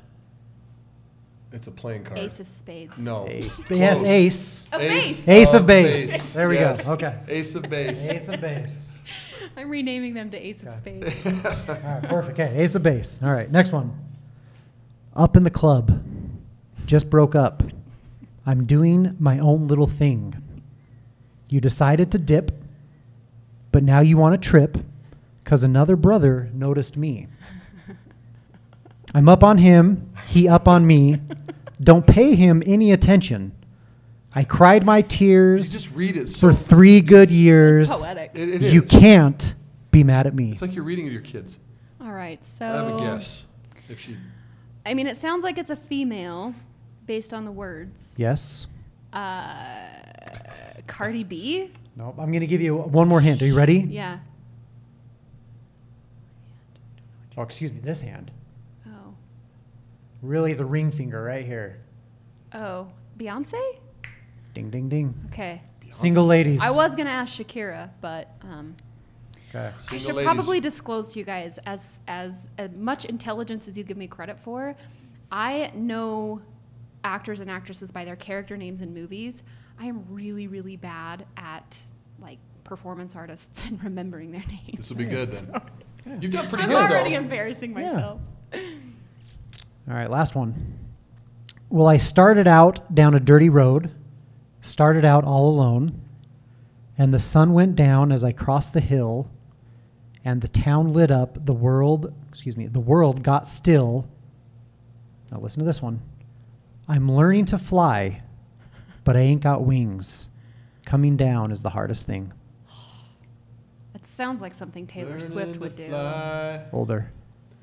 It's a playing card. Ace of spades. No. Ace. Close. Yes, ace. A base. Ace of base. There we go. Okay. Ace of base. Ace of base. I'm renaming them to Ace of Okay. Spades. All right, perfect. Okay, ace of base. All right, next one. Up in the club. Just broke up. I'm doing my own little thing. You decided to dip, but now you want to trip because another brother noticed me. I'm up on him, he up on me. Don't pay him any attention. I cried my You tears just read it. So for three good years. That's poetic. It- it you is. can't be mad at me. It's like you're reading to your kids. All right. So I have a guess. If she. I mean, it sounds like it's a female based on the words. yes. Uh, Cardi B? Nope. I'm going to give you one more hint. Are you ready? Yeah. Oh, excuse me. This hand. Oh. Really, the ring finger right here. Oh. Beyonce? Ding, ding, ding. Okay. Single ladies. I was gonna ask Shakira, but um, Okay. I should ladies. probably disclose to you guys as as as much intelligence as you give me credit for. I know actors and actresses by their character names in movies. I am really, really bad at like performance artists and remembering their names. This will be good then. Yeah. You've done pretty I'm good already though. embarrassing Yeah. myself. All right. Last one. Well, I started out down a dirty road, started out all alone, and the sun went down as I crossed the hill, and the town lit up. The world, excuse me, the world got still. Now listen to this one. I'm learning to fly, but I ain't got wings. Coming down is the hardest thing. It sounds like something Taylor Swift would do. fly, Older.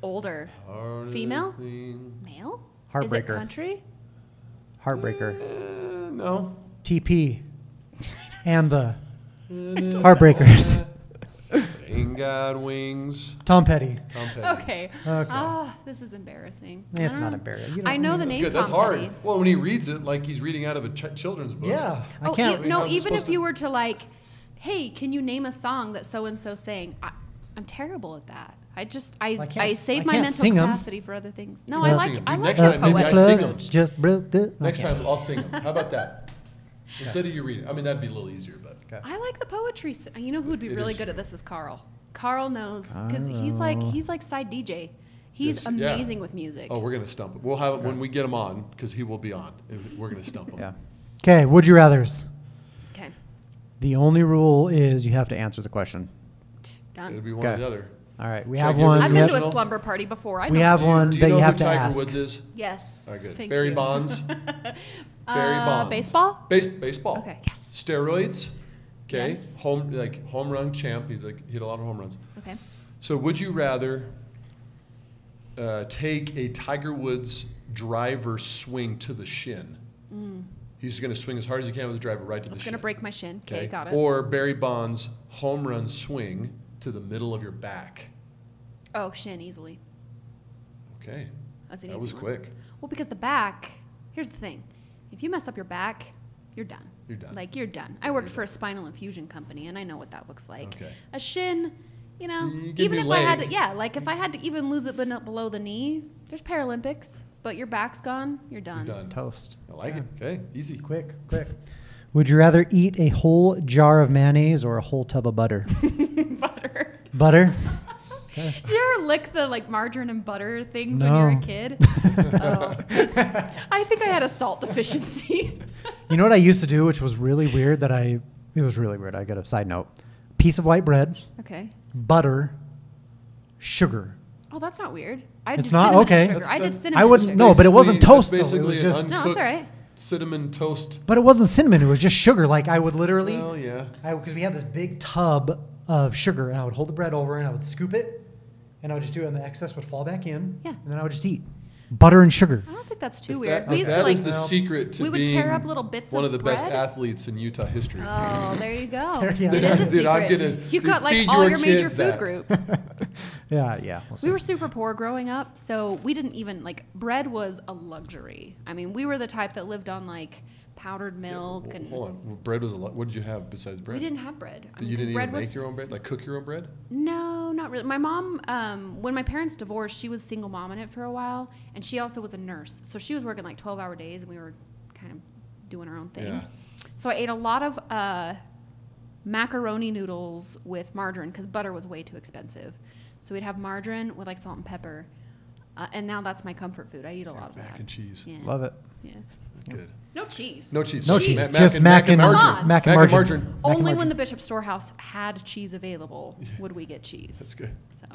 Older. hardest Female? thing. Male? Is Heartbreaker. it country? Heartbreaker. Eh, no. TP. And the Heartbreakers. Ain't got wings. Tom Petty. Tom Petty. Okay. Okay. Ah, this is embarrassing. It's I not embarrassing. You I don't- know the That's name good. That's Tom hard. Petty. Well, when he reads it like he's reading out of a ch- children's book. Yeah, I Oh, can't. e- no, How's it even supposed if to- you were to like, hey, can you name a song that so and so sang? I, I'm terrible at that. I just I I can't I, s- save I my can't mental sing 'em. capacity for other things. No, Yeah. I like I like next the time, maybe I poetry. sing 'em. Just broke it. Next Okay. time I'll sing them. How about that? Instead of you reading. I mean, that'd be a little easier, but. Okay. I like the poetry. s- You know who would be It really is. good at this is Carl. Carl knows because he's like Carl. he's like side DJ. He's Yes, yeah. amazing with music. Oh, we're gonna stump him. We'll have it when we get him on because he will be on. We're gonna stump him. Yeah. Okay. Would you rather's? okay, The only rule is you have to answer the question. done. It'll be one or Okay. the other. All right. We Should I have give one. I've we been have, to a original? slumber party before. I we know. have Do you- one do you that know you who have to Tiger ask. Woods is? Yes. All right, good. Thank Barry you. Bonds. Barry Uh, Bonds. Baseball. Base, baseball. Okay, yes. Steroids. Okay. Yes. Home like home run champ. He like hit a lot of home runs. Okay. So would you rather uh, take a Tiger Woods driver swing to the shin? He's going to swing as hard as he can with the driver right to the It's shin. Mm. gonna break my shin. Okay, got it. Or Barry Bonds home run swing to the middle of your back. oh, shin easily. Okay. That easy was quick. Well, because the back. Here's the thing: if you mess up your back, you're done. You're done. Like you're done. I worked for a spinal infusion company, and I know what that looks like. Okay. A shin, you know, You even me if I had to, yeah, like if I had to even lose it but not below the knee, there's Paralympics, but your back's gone, you're done. You're done. Toast. I like Yeah. it. Okay. Easy. Quick, quick. Would you rather eat a whole jar of mayonnaise or a whole tub of butter? butter. butter? Did you ever lick the like margarine and butter things when you were a kid? oh, I think I had a salt deficiency. You know what I used to do, which was really weird that I, it was really weird. I got a side note. Piece of white bread, okay. butter, sugar. Oh, that's not weird. I It's not? Okay. Sugar. I did cinnamon. I wouldn't sugar. no, but it wasn't Basically- toast, though. It Basically, was an just- No, it's uncooked all right. cinnamon toast. But it wasn't cinnamon. It was just sugar. Like I would literally, Well, yeah. because we had this big tub of sugar, and I would hold the bread over and I would scoop it, and I would just do it, and the excess would fall back in. Yeah. And then I would just eat butter and sugar. I don't think that's too If weird. that- we used that to like. is the secret to we would being tear up little bits of one of of the best bread. athletes in Utah history. Oh, there you go. There you It go. is a Dude, I'm secret. gonna- You've dude, got like all your your major food that. groups. yeah, yeah. we'll. We were super poor growing up, so we didn't even like bread was a luxury. I mean, we were the type that lived on like powdered milk Well, and Hold on. Well, bread was a lot. What did you have besides bread? we didn't have bread. I mean, You 'cause didn't bread even make was- your own bread? Like cook your own bread? No, not really. My mom, um, when my parents divorced, she was single mom in it for a while, and she also was a nurse. So she was working like 12 hour days, and we were kind of doing our own thing. Yeah. So I ate a lot of uh, macaroni noodles with margarine because butter was way too expensive. So we'd have margarine with like salt and pepper. Uh, and now that's my comfort food. I eat a lot of Mac that. and cheese. Yeah. Love it. Yeah. Good. No cheese. No cheese. No Cheese. cheese. Ma- just mac and, Come margarine. mac and Mac and margarine. margarine. Mac and Only when margarine. the Bishop Storehouse had cheese available would we get cheese. That's good. So,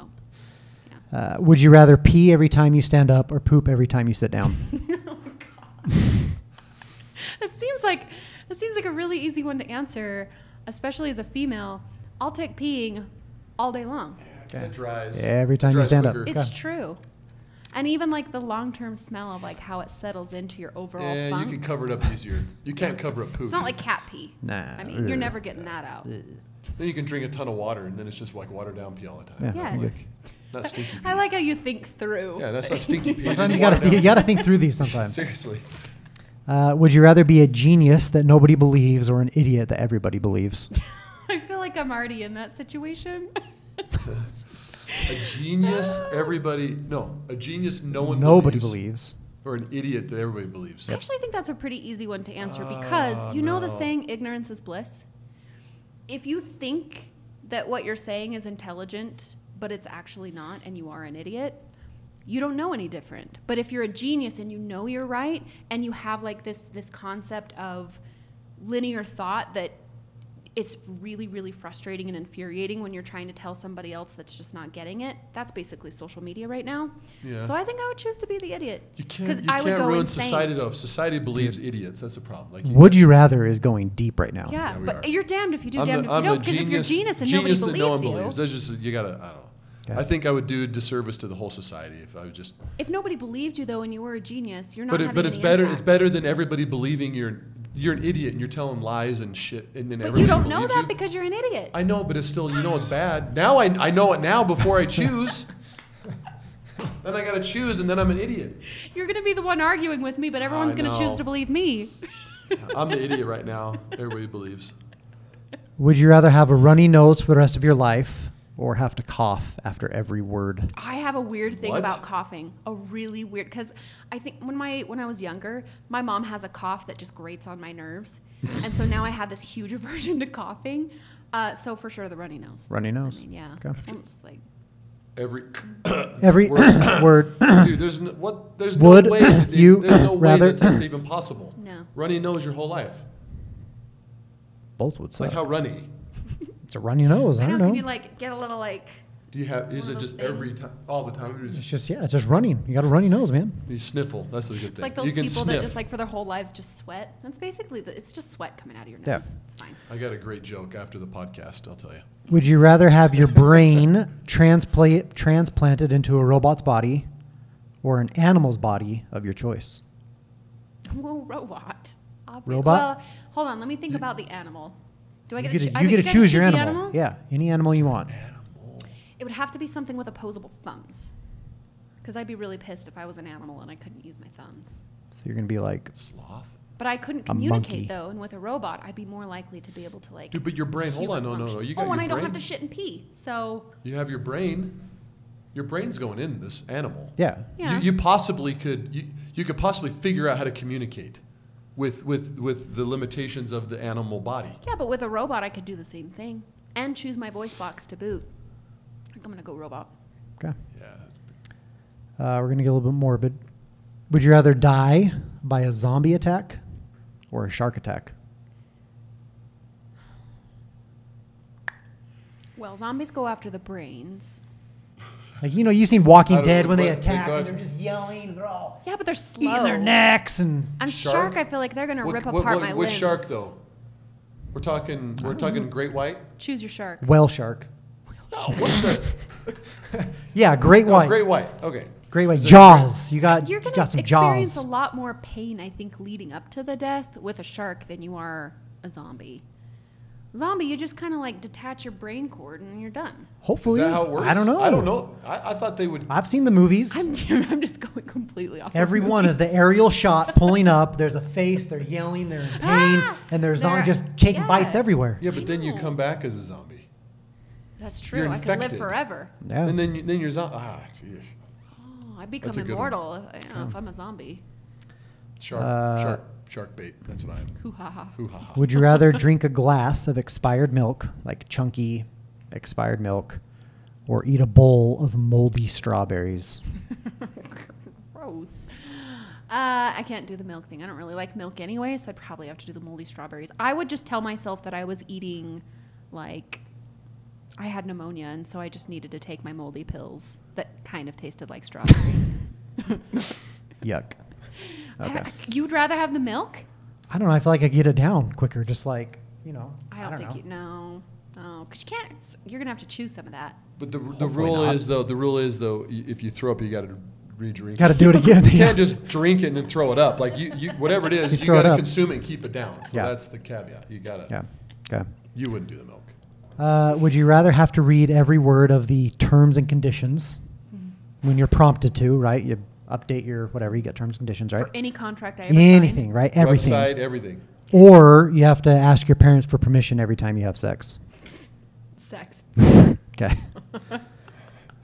yeah. Uh, would you rather pee every time you stand up or poop every time you sit down? oh God. it seems like it seems like a really easy one to answer, especially as a female. I'll take peeing all day long. Yeah, 'cause it dries. Every time you dries stand up. quicker. It's Okay. true. And even like the long term smell of like how it settles into your overall Yeah, funk. you can cover it up easier. You can't cover up poop. it's not like cat pee. Nah. I mean, you're never getting that out. Then you can drink a ton of water, and then it's just like water down pee all the time. Yeah. Yeah. Like, not stinky. I like how you think through. Yeah, that's not stinky pee. Sometimes you gotta th- you gotta think through these sometimes. Seriously. Uh, would you rather be a genius that nobody believes or an idiot that everybody believes? I feel like I'm already in that situation. A genius, everybody. No, a genius, no one. nobody believes. believes. Or an idiot that everybody believes. I actually think that's a pretty easy one to answer because Ah, you know the no. saying ignorance is bliss. If you think that what you're saying is intelligent, but it's actually not, and you are an idiot, you don't know any different. But if you're a genius and you know you're right, and you have like this this concept of linear thought that it's really really frustrating and infuriating when you're trying to tell somebody else that's just not getting it. That's basically social media right now. Yeah. So I think I would choose to be the idiot. You can't. 'Cause You I can't go ruin insane. society though. If society believes idiots, that's a problem. Like, Would you rather is going deep right now. Yeah, Yeah, but are. you're damned if you do, I'm damned the, if I'm you don't. Because if you're genius, genius and genius nobody that no one believes you, believes. That's just you gotta. I don't know. Okay. I think I would do a disservice to the whole society if I was just. if nobody believed you though, and you were a genius, you're not. But it, having but it's any better. It's better than everybody believing you're you're an idiot and you're telling lies and shit and then But everybody you don't know that you. because you're an idiot. I know, but it's still you know it's bad. Now I I know it now before I choose. then I gotta choose and then I'm an idiot. You're gonna be the one arguing with me, but everyone's I gonna know. choose to believe me. I'm the idiot right now. Everybody believes. Would you rather have a runny nose for the rest of your life or have to cough after every word? I have a weird thing What? about coughing. A really weird because I think when my when I was younger, my mom has a cough that just grates on my nerves, and so now I have this huge aversion to coughing. Uh, so for sure, the runny nose. Runny I nose. mean, yeah. Okay. I'm just like, Every Every Word. word. dude, there's no, what there's Would no way that, you there's no way rather- that that's even possible. No. Runny nose your whole life. Both would It's suck. like how runny. It's a runny nose. I, I know. don't know. Can you like get a little like? Do you have? Is it just those every time, all the time? You It's just, just yeah, it's just running. You got a runny nose, man. you sniffle. That's the good thing. It's like those you can people sniff. that just like for their whole lives just sweat. That's basically the, it's just sweat coming out of your nose. Yeah. It's fine. I got a great joke after the podcast. I'll tell you. Would you rather have your brain transplant transplanted into a robot's body or an animal's body of your choice? Well, robot. Obvi- Robot? Well, hold on. Let me think about the animal. Do I You get get to, to, I you get to gotta choose your the animal. Yeah, any animal you want. It would have to be something with opposable thumbs. Because I'd be really pissed if I was an animal and I couldn't use my thumbs. So you're gonna be like, Sloth. But I couldn't communicate though, and with a robot, I'd be more likely to be able to like. Dude, but your brain. Hold on. No, no, no. You oh, got oh, your and I brain. don't have to shit and pee. So You have your brain. Your brain's going in this animal. yeah, yeah, You, you possibly could. You, you could possibly figure out how to communicate. With with with the limitations of the animal body. Yeah, but with a robot, I could do the same thing and choose my voice box to boot. I think I'm gonna go robot. Okay. Yeah. Uh, we're gonna get a little bit morbid. Would you rather die by a zombie attack or a shark attack? Well, zombies go after the brains. Like you know, you seen Walking Dead know, when they attack and they're just yelling, they're all Yeah, but they're slow. eating their necks and On Shark? shark, I feel like they're gonna What- rip what- apart what- my which limbs. shark though? We're talking. We're talking great white. Choose your shark. whale shark. No, what's the Yeah, great oh, white. great white? Okay. Great white. Jaws. You got You're you gonna got some experience jaws. a lot more pain, I think, leading up to the death with a shark than you are a zombie. Zombie, you just kind of like detach your brain cord and you're done. Hopefully, Is Hopefully, that how it works? I don't know. I don't know. I, I thought they would. I've seen the movies. I'm, I'm just going completely off. of Every one is the aerial shot pulling up. There's a face. They're yelling. They're in pain, Ah! and there's on They're- just taking yeah. bites everywhere. Yeah, I but then you come back as a zombie, That's you're true. I could live forever. Yeah. and then you, then you're zombie. Ah, jeez. Oh, I become That's a good one. immortal if, you know, if I'm a zombie. Shark, Uh, shark, shark bait. That's what I am. Hoo ha ha. Hoo ha ha. Would you rather drink a glass of expired milk, like chunky expired milk, or eat a bowl of moldy strawberries? Gross. Uh, I can't do the milk thing. I don't really like milk anyway, so I'd probably have to do the moldy strawberries. I would just tell myself that I was eating, like, I had pneumonia, and so I just needed to take my moldy pills that kind of tasted like strawberry. Yuck. Okay. I- You'd rather have the milk? I don't know. I feel like I get it down quicker. Just like you know. I don't, think know. you. know. no, because you can't. You're gonna have to chew some of that. But the, the rule not. is though. The rule is though. If you throw up, you got to re-drink. Got to do it again. You yeah. can't just drink it and then throw it up. Like you, you whatever it is, You you, got to up. consume it and keep it down. So Yeah. that's the caveat. You got to. Yeah. Okay. You wouldn't do the milk. Uh, would you rather have to read every word of the terms and conditions when you're prompted to? Right. You update your whatever. You get terms and conditions. Right. For any contract I ever Anything. signed. Right. Everything. Website, everything. Or you have to ask your parents for permission every time you have sex. Sex. Okay.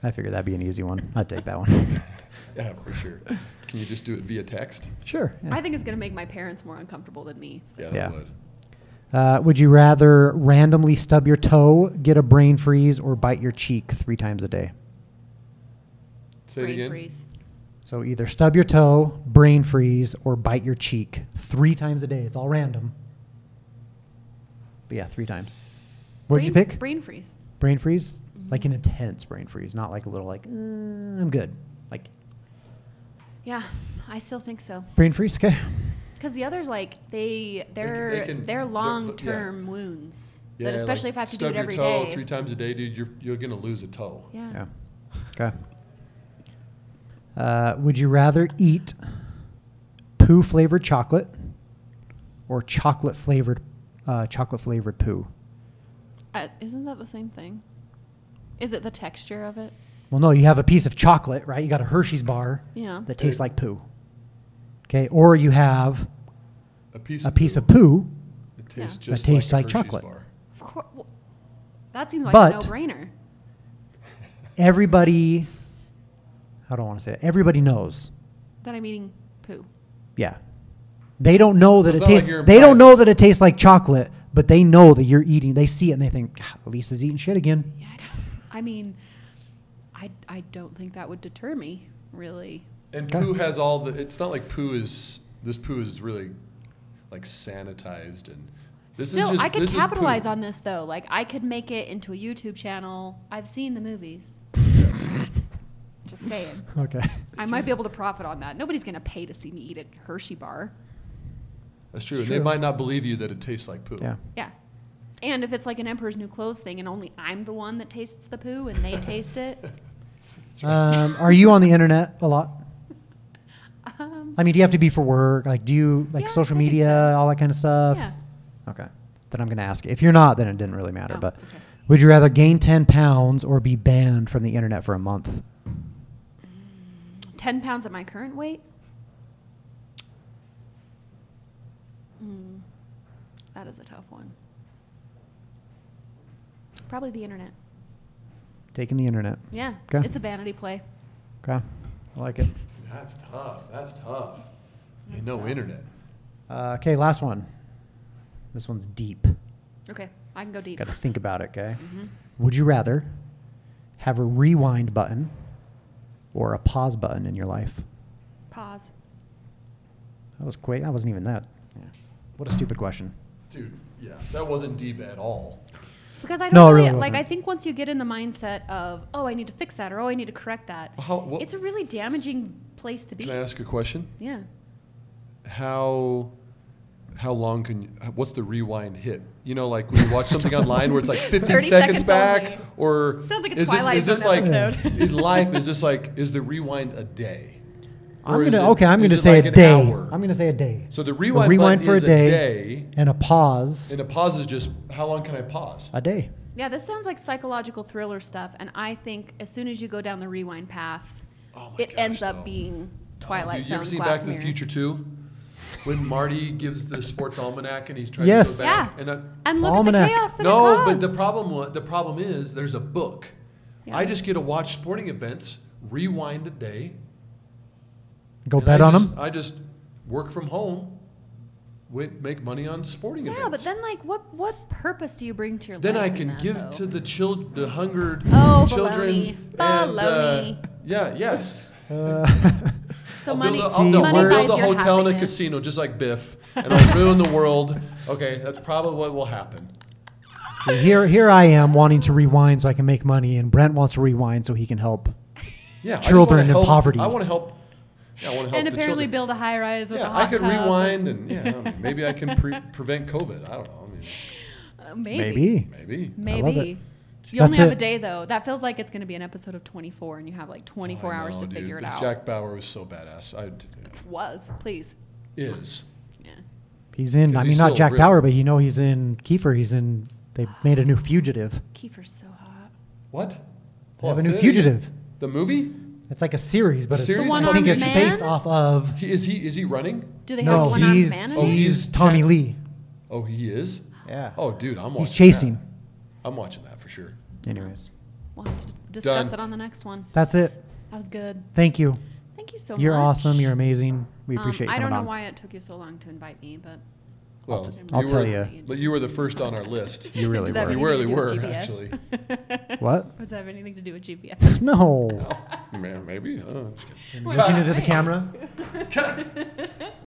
I figured that'd be an easy one. I'd take that one. Yeah, for sure. Can you just do it via text? Sure. yeah. I think it's gonna make my parents more uncomfortable than me. So. Yeah, that Yeah. would. Uh, would you rather randomly stub your toe, get a brain freeze, or bite your cheek three times a day? Say it Brain again. freeze. So either stub your toe, brain freeze, or bite your cheek three times a day. It's all random. But yeah, three times. What did you pick? Brain freeze. brain freeze? Like Mhm. an intense brain freeze, not like a little like, uh, I'm good. Like Yeah, I still think so. brain freeze, okay. Because the others, like they, they're they can- they're they're- long term wounds. Yeah, that especially like if I have to do stub it every your toe day. three times a day, dude. You're you're gonna lose a toe. Yeah. Yeah. Okay. Uh, would you rather eat poo flavored chocolate or chocolate flavored uh, chocolate flavored poo? Uh, isn't that the same thing? Is it the texture of it? Well, no, you have a piece of chocolate, right? You got a Hershey's bar Yeah. that tastes like poo. Okay, or you have A piece a of piece poo. of poo. It tastes Yeah. just That tastes like, like chocolate. Bar. Of course. Well, that seems like But- a no-brainer. Everybody, how do I want to say it? Everybody knows. That I'm eating poo. Yeah. They don't know that it's it not like tastes. you're they don't know that it tastes like chocolate, but they know that you're eating. They see it and they think, "God, Lisa's eating shit again. Yeah. I, don't- I mean, I I don't think that would deter me really. And Okay. poo has all the. It's not like poo is. This poo is really, like sanitized and. This Still, is just, I could this is capitalize on this though. Like I could make it into a YouTube channel. I've seen the movies. Just saying. Okay. I might be able to profit on that. Nobody's gonna pay to see me eat a Hershey bar. That's true. It's and They might not believe you that it tastes like poo. Yeah. Yeah. And if it's like an Emperor's New Clothes thing, and only I'm the one that tastes the poo, and they taste it, Um, are you on the internet a lot? um, I mean, do you have to be for work? Like, do you like Yeah, social media, so. all that kind of stuff? yeah. Okay. Then I'm going to ask. you. If you're not, then it didn't really matter. Oh, but okay. would you rather gain 10 pounds or be banned from the internet for a month? Ten pounds at my current weight. Hmm. That is a tough one. Probably the internet. Taking the internet. Yeah, Okay. it's a vanity play. Okay. I like it. That's tough. That's tough. That's no tough. internet. Uh, okay, last one. This one's deep. Okay, I can go deep. Got to think about it, okay? Mhm. Would you rather have a rewind button or a pause button in your life? Pause. That was quick. That wasn't even that. Yeah. What a stupid question. Dude, yeah, that wasn't deep at all. Because I don't No, really, really like. I think once you get in the mindset of, oh, I need to fix that, or oh, I need to correct that, How, what, it's a really damaging place to be. can I ask a question? Yeah. How how long can you, what's the rewind hit? You know, like when you watch something online where it's like 15 seconds, seconds back, only. or Sounds like a is Twilight this, is this like episode. in life? Is this like is the rewind a day? I'm gonna it- okay. I'm gonna say like a day. hour? I'm gonna say a day. So the A rewind, rewind button for a is day, day, and a pause. and a pause is just how long can I pause? a day. Yeah, this sounds like psychological thriller stuff, and I think as soon as you go down the rewind path, Oh it gosh, ends though. up being Oh, Twilight you Zone. ever seen Glass Back to the Future too? When Marty gives the sports almanac and he's trying Yes. to go back. Yeah. And I, And look Almanac. at the chaos that no, it but the problem the problem is there's a book. Yeah. I just get to watch sporting events, rewind a day. Go bet I on just, them. I just work from home, wait, make money on sporting Yeah, events. Yeah, but then like, what what purpose do you bring to your then life? Then I in can that, give though? to the child, the hungered Oh, children. baloney. and, uh, yeah, yes. Uh, So I'll money, build a, See, I'll, no, money I'll buys build a your hotel and a happiness. casino just like Biff, and I'll ruin the world. Okay, that's probably what will happen. see, here, here I am wanting to rewind so I can make money, and Brent wants to rewind so he can help. Yeah, I just Children wanna in help- poverty. I want to help. Yeah, I want to help And the apparently children. build a high rise with a Yeah, hot I could tub rewind and yeah, I don't know, maybe I can pre- prevent COVID. I don't know. I mean, Uh, maybe. Maybe. maybe. I love it. You only have it. a day though. That feels like it's going to be an episode of 24, and you have like 24 Oh, hours know, to dude. figure it out. Jack Bauer was so badass. I Was please. is. Yeah. He's in. I he's mean, not Jack real. Bauer, but you know he's in Kiefer. He's in. They oh. made a new fugitive. Kiefer's so hot. What? They Hold have oh, a new fugitive. again. The movie? It's like a series, but A it's, series? The I think one-armed it's man? based off of. He, is he is he running? Do they No, have one armed he's man in Oh, he's Tommy Lee. Oh, he is. Yeah. Oh, dude, I'm watching. he's chasing. that. I'm watching that for sure. Anyways, We'll have to discuss Done. it on the next one. that's it. That was good. Thank you. Thank you so much. You're much. awesome. You're amazing. We Um, appreciate you I don't know on. why it took you so long to invite me, but Well, I'll you tell were, ya. But you were the first on our list. You really Does that were. have You anything really to do with were, GPS? actually. What? Does that have anything to do with GPS? No. Man, maybe. Oh, I'm just kidding. Looking into the camera.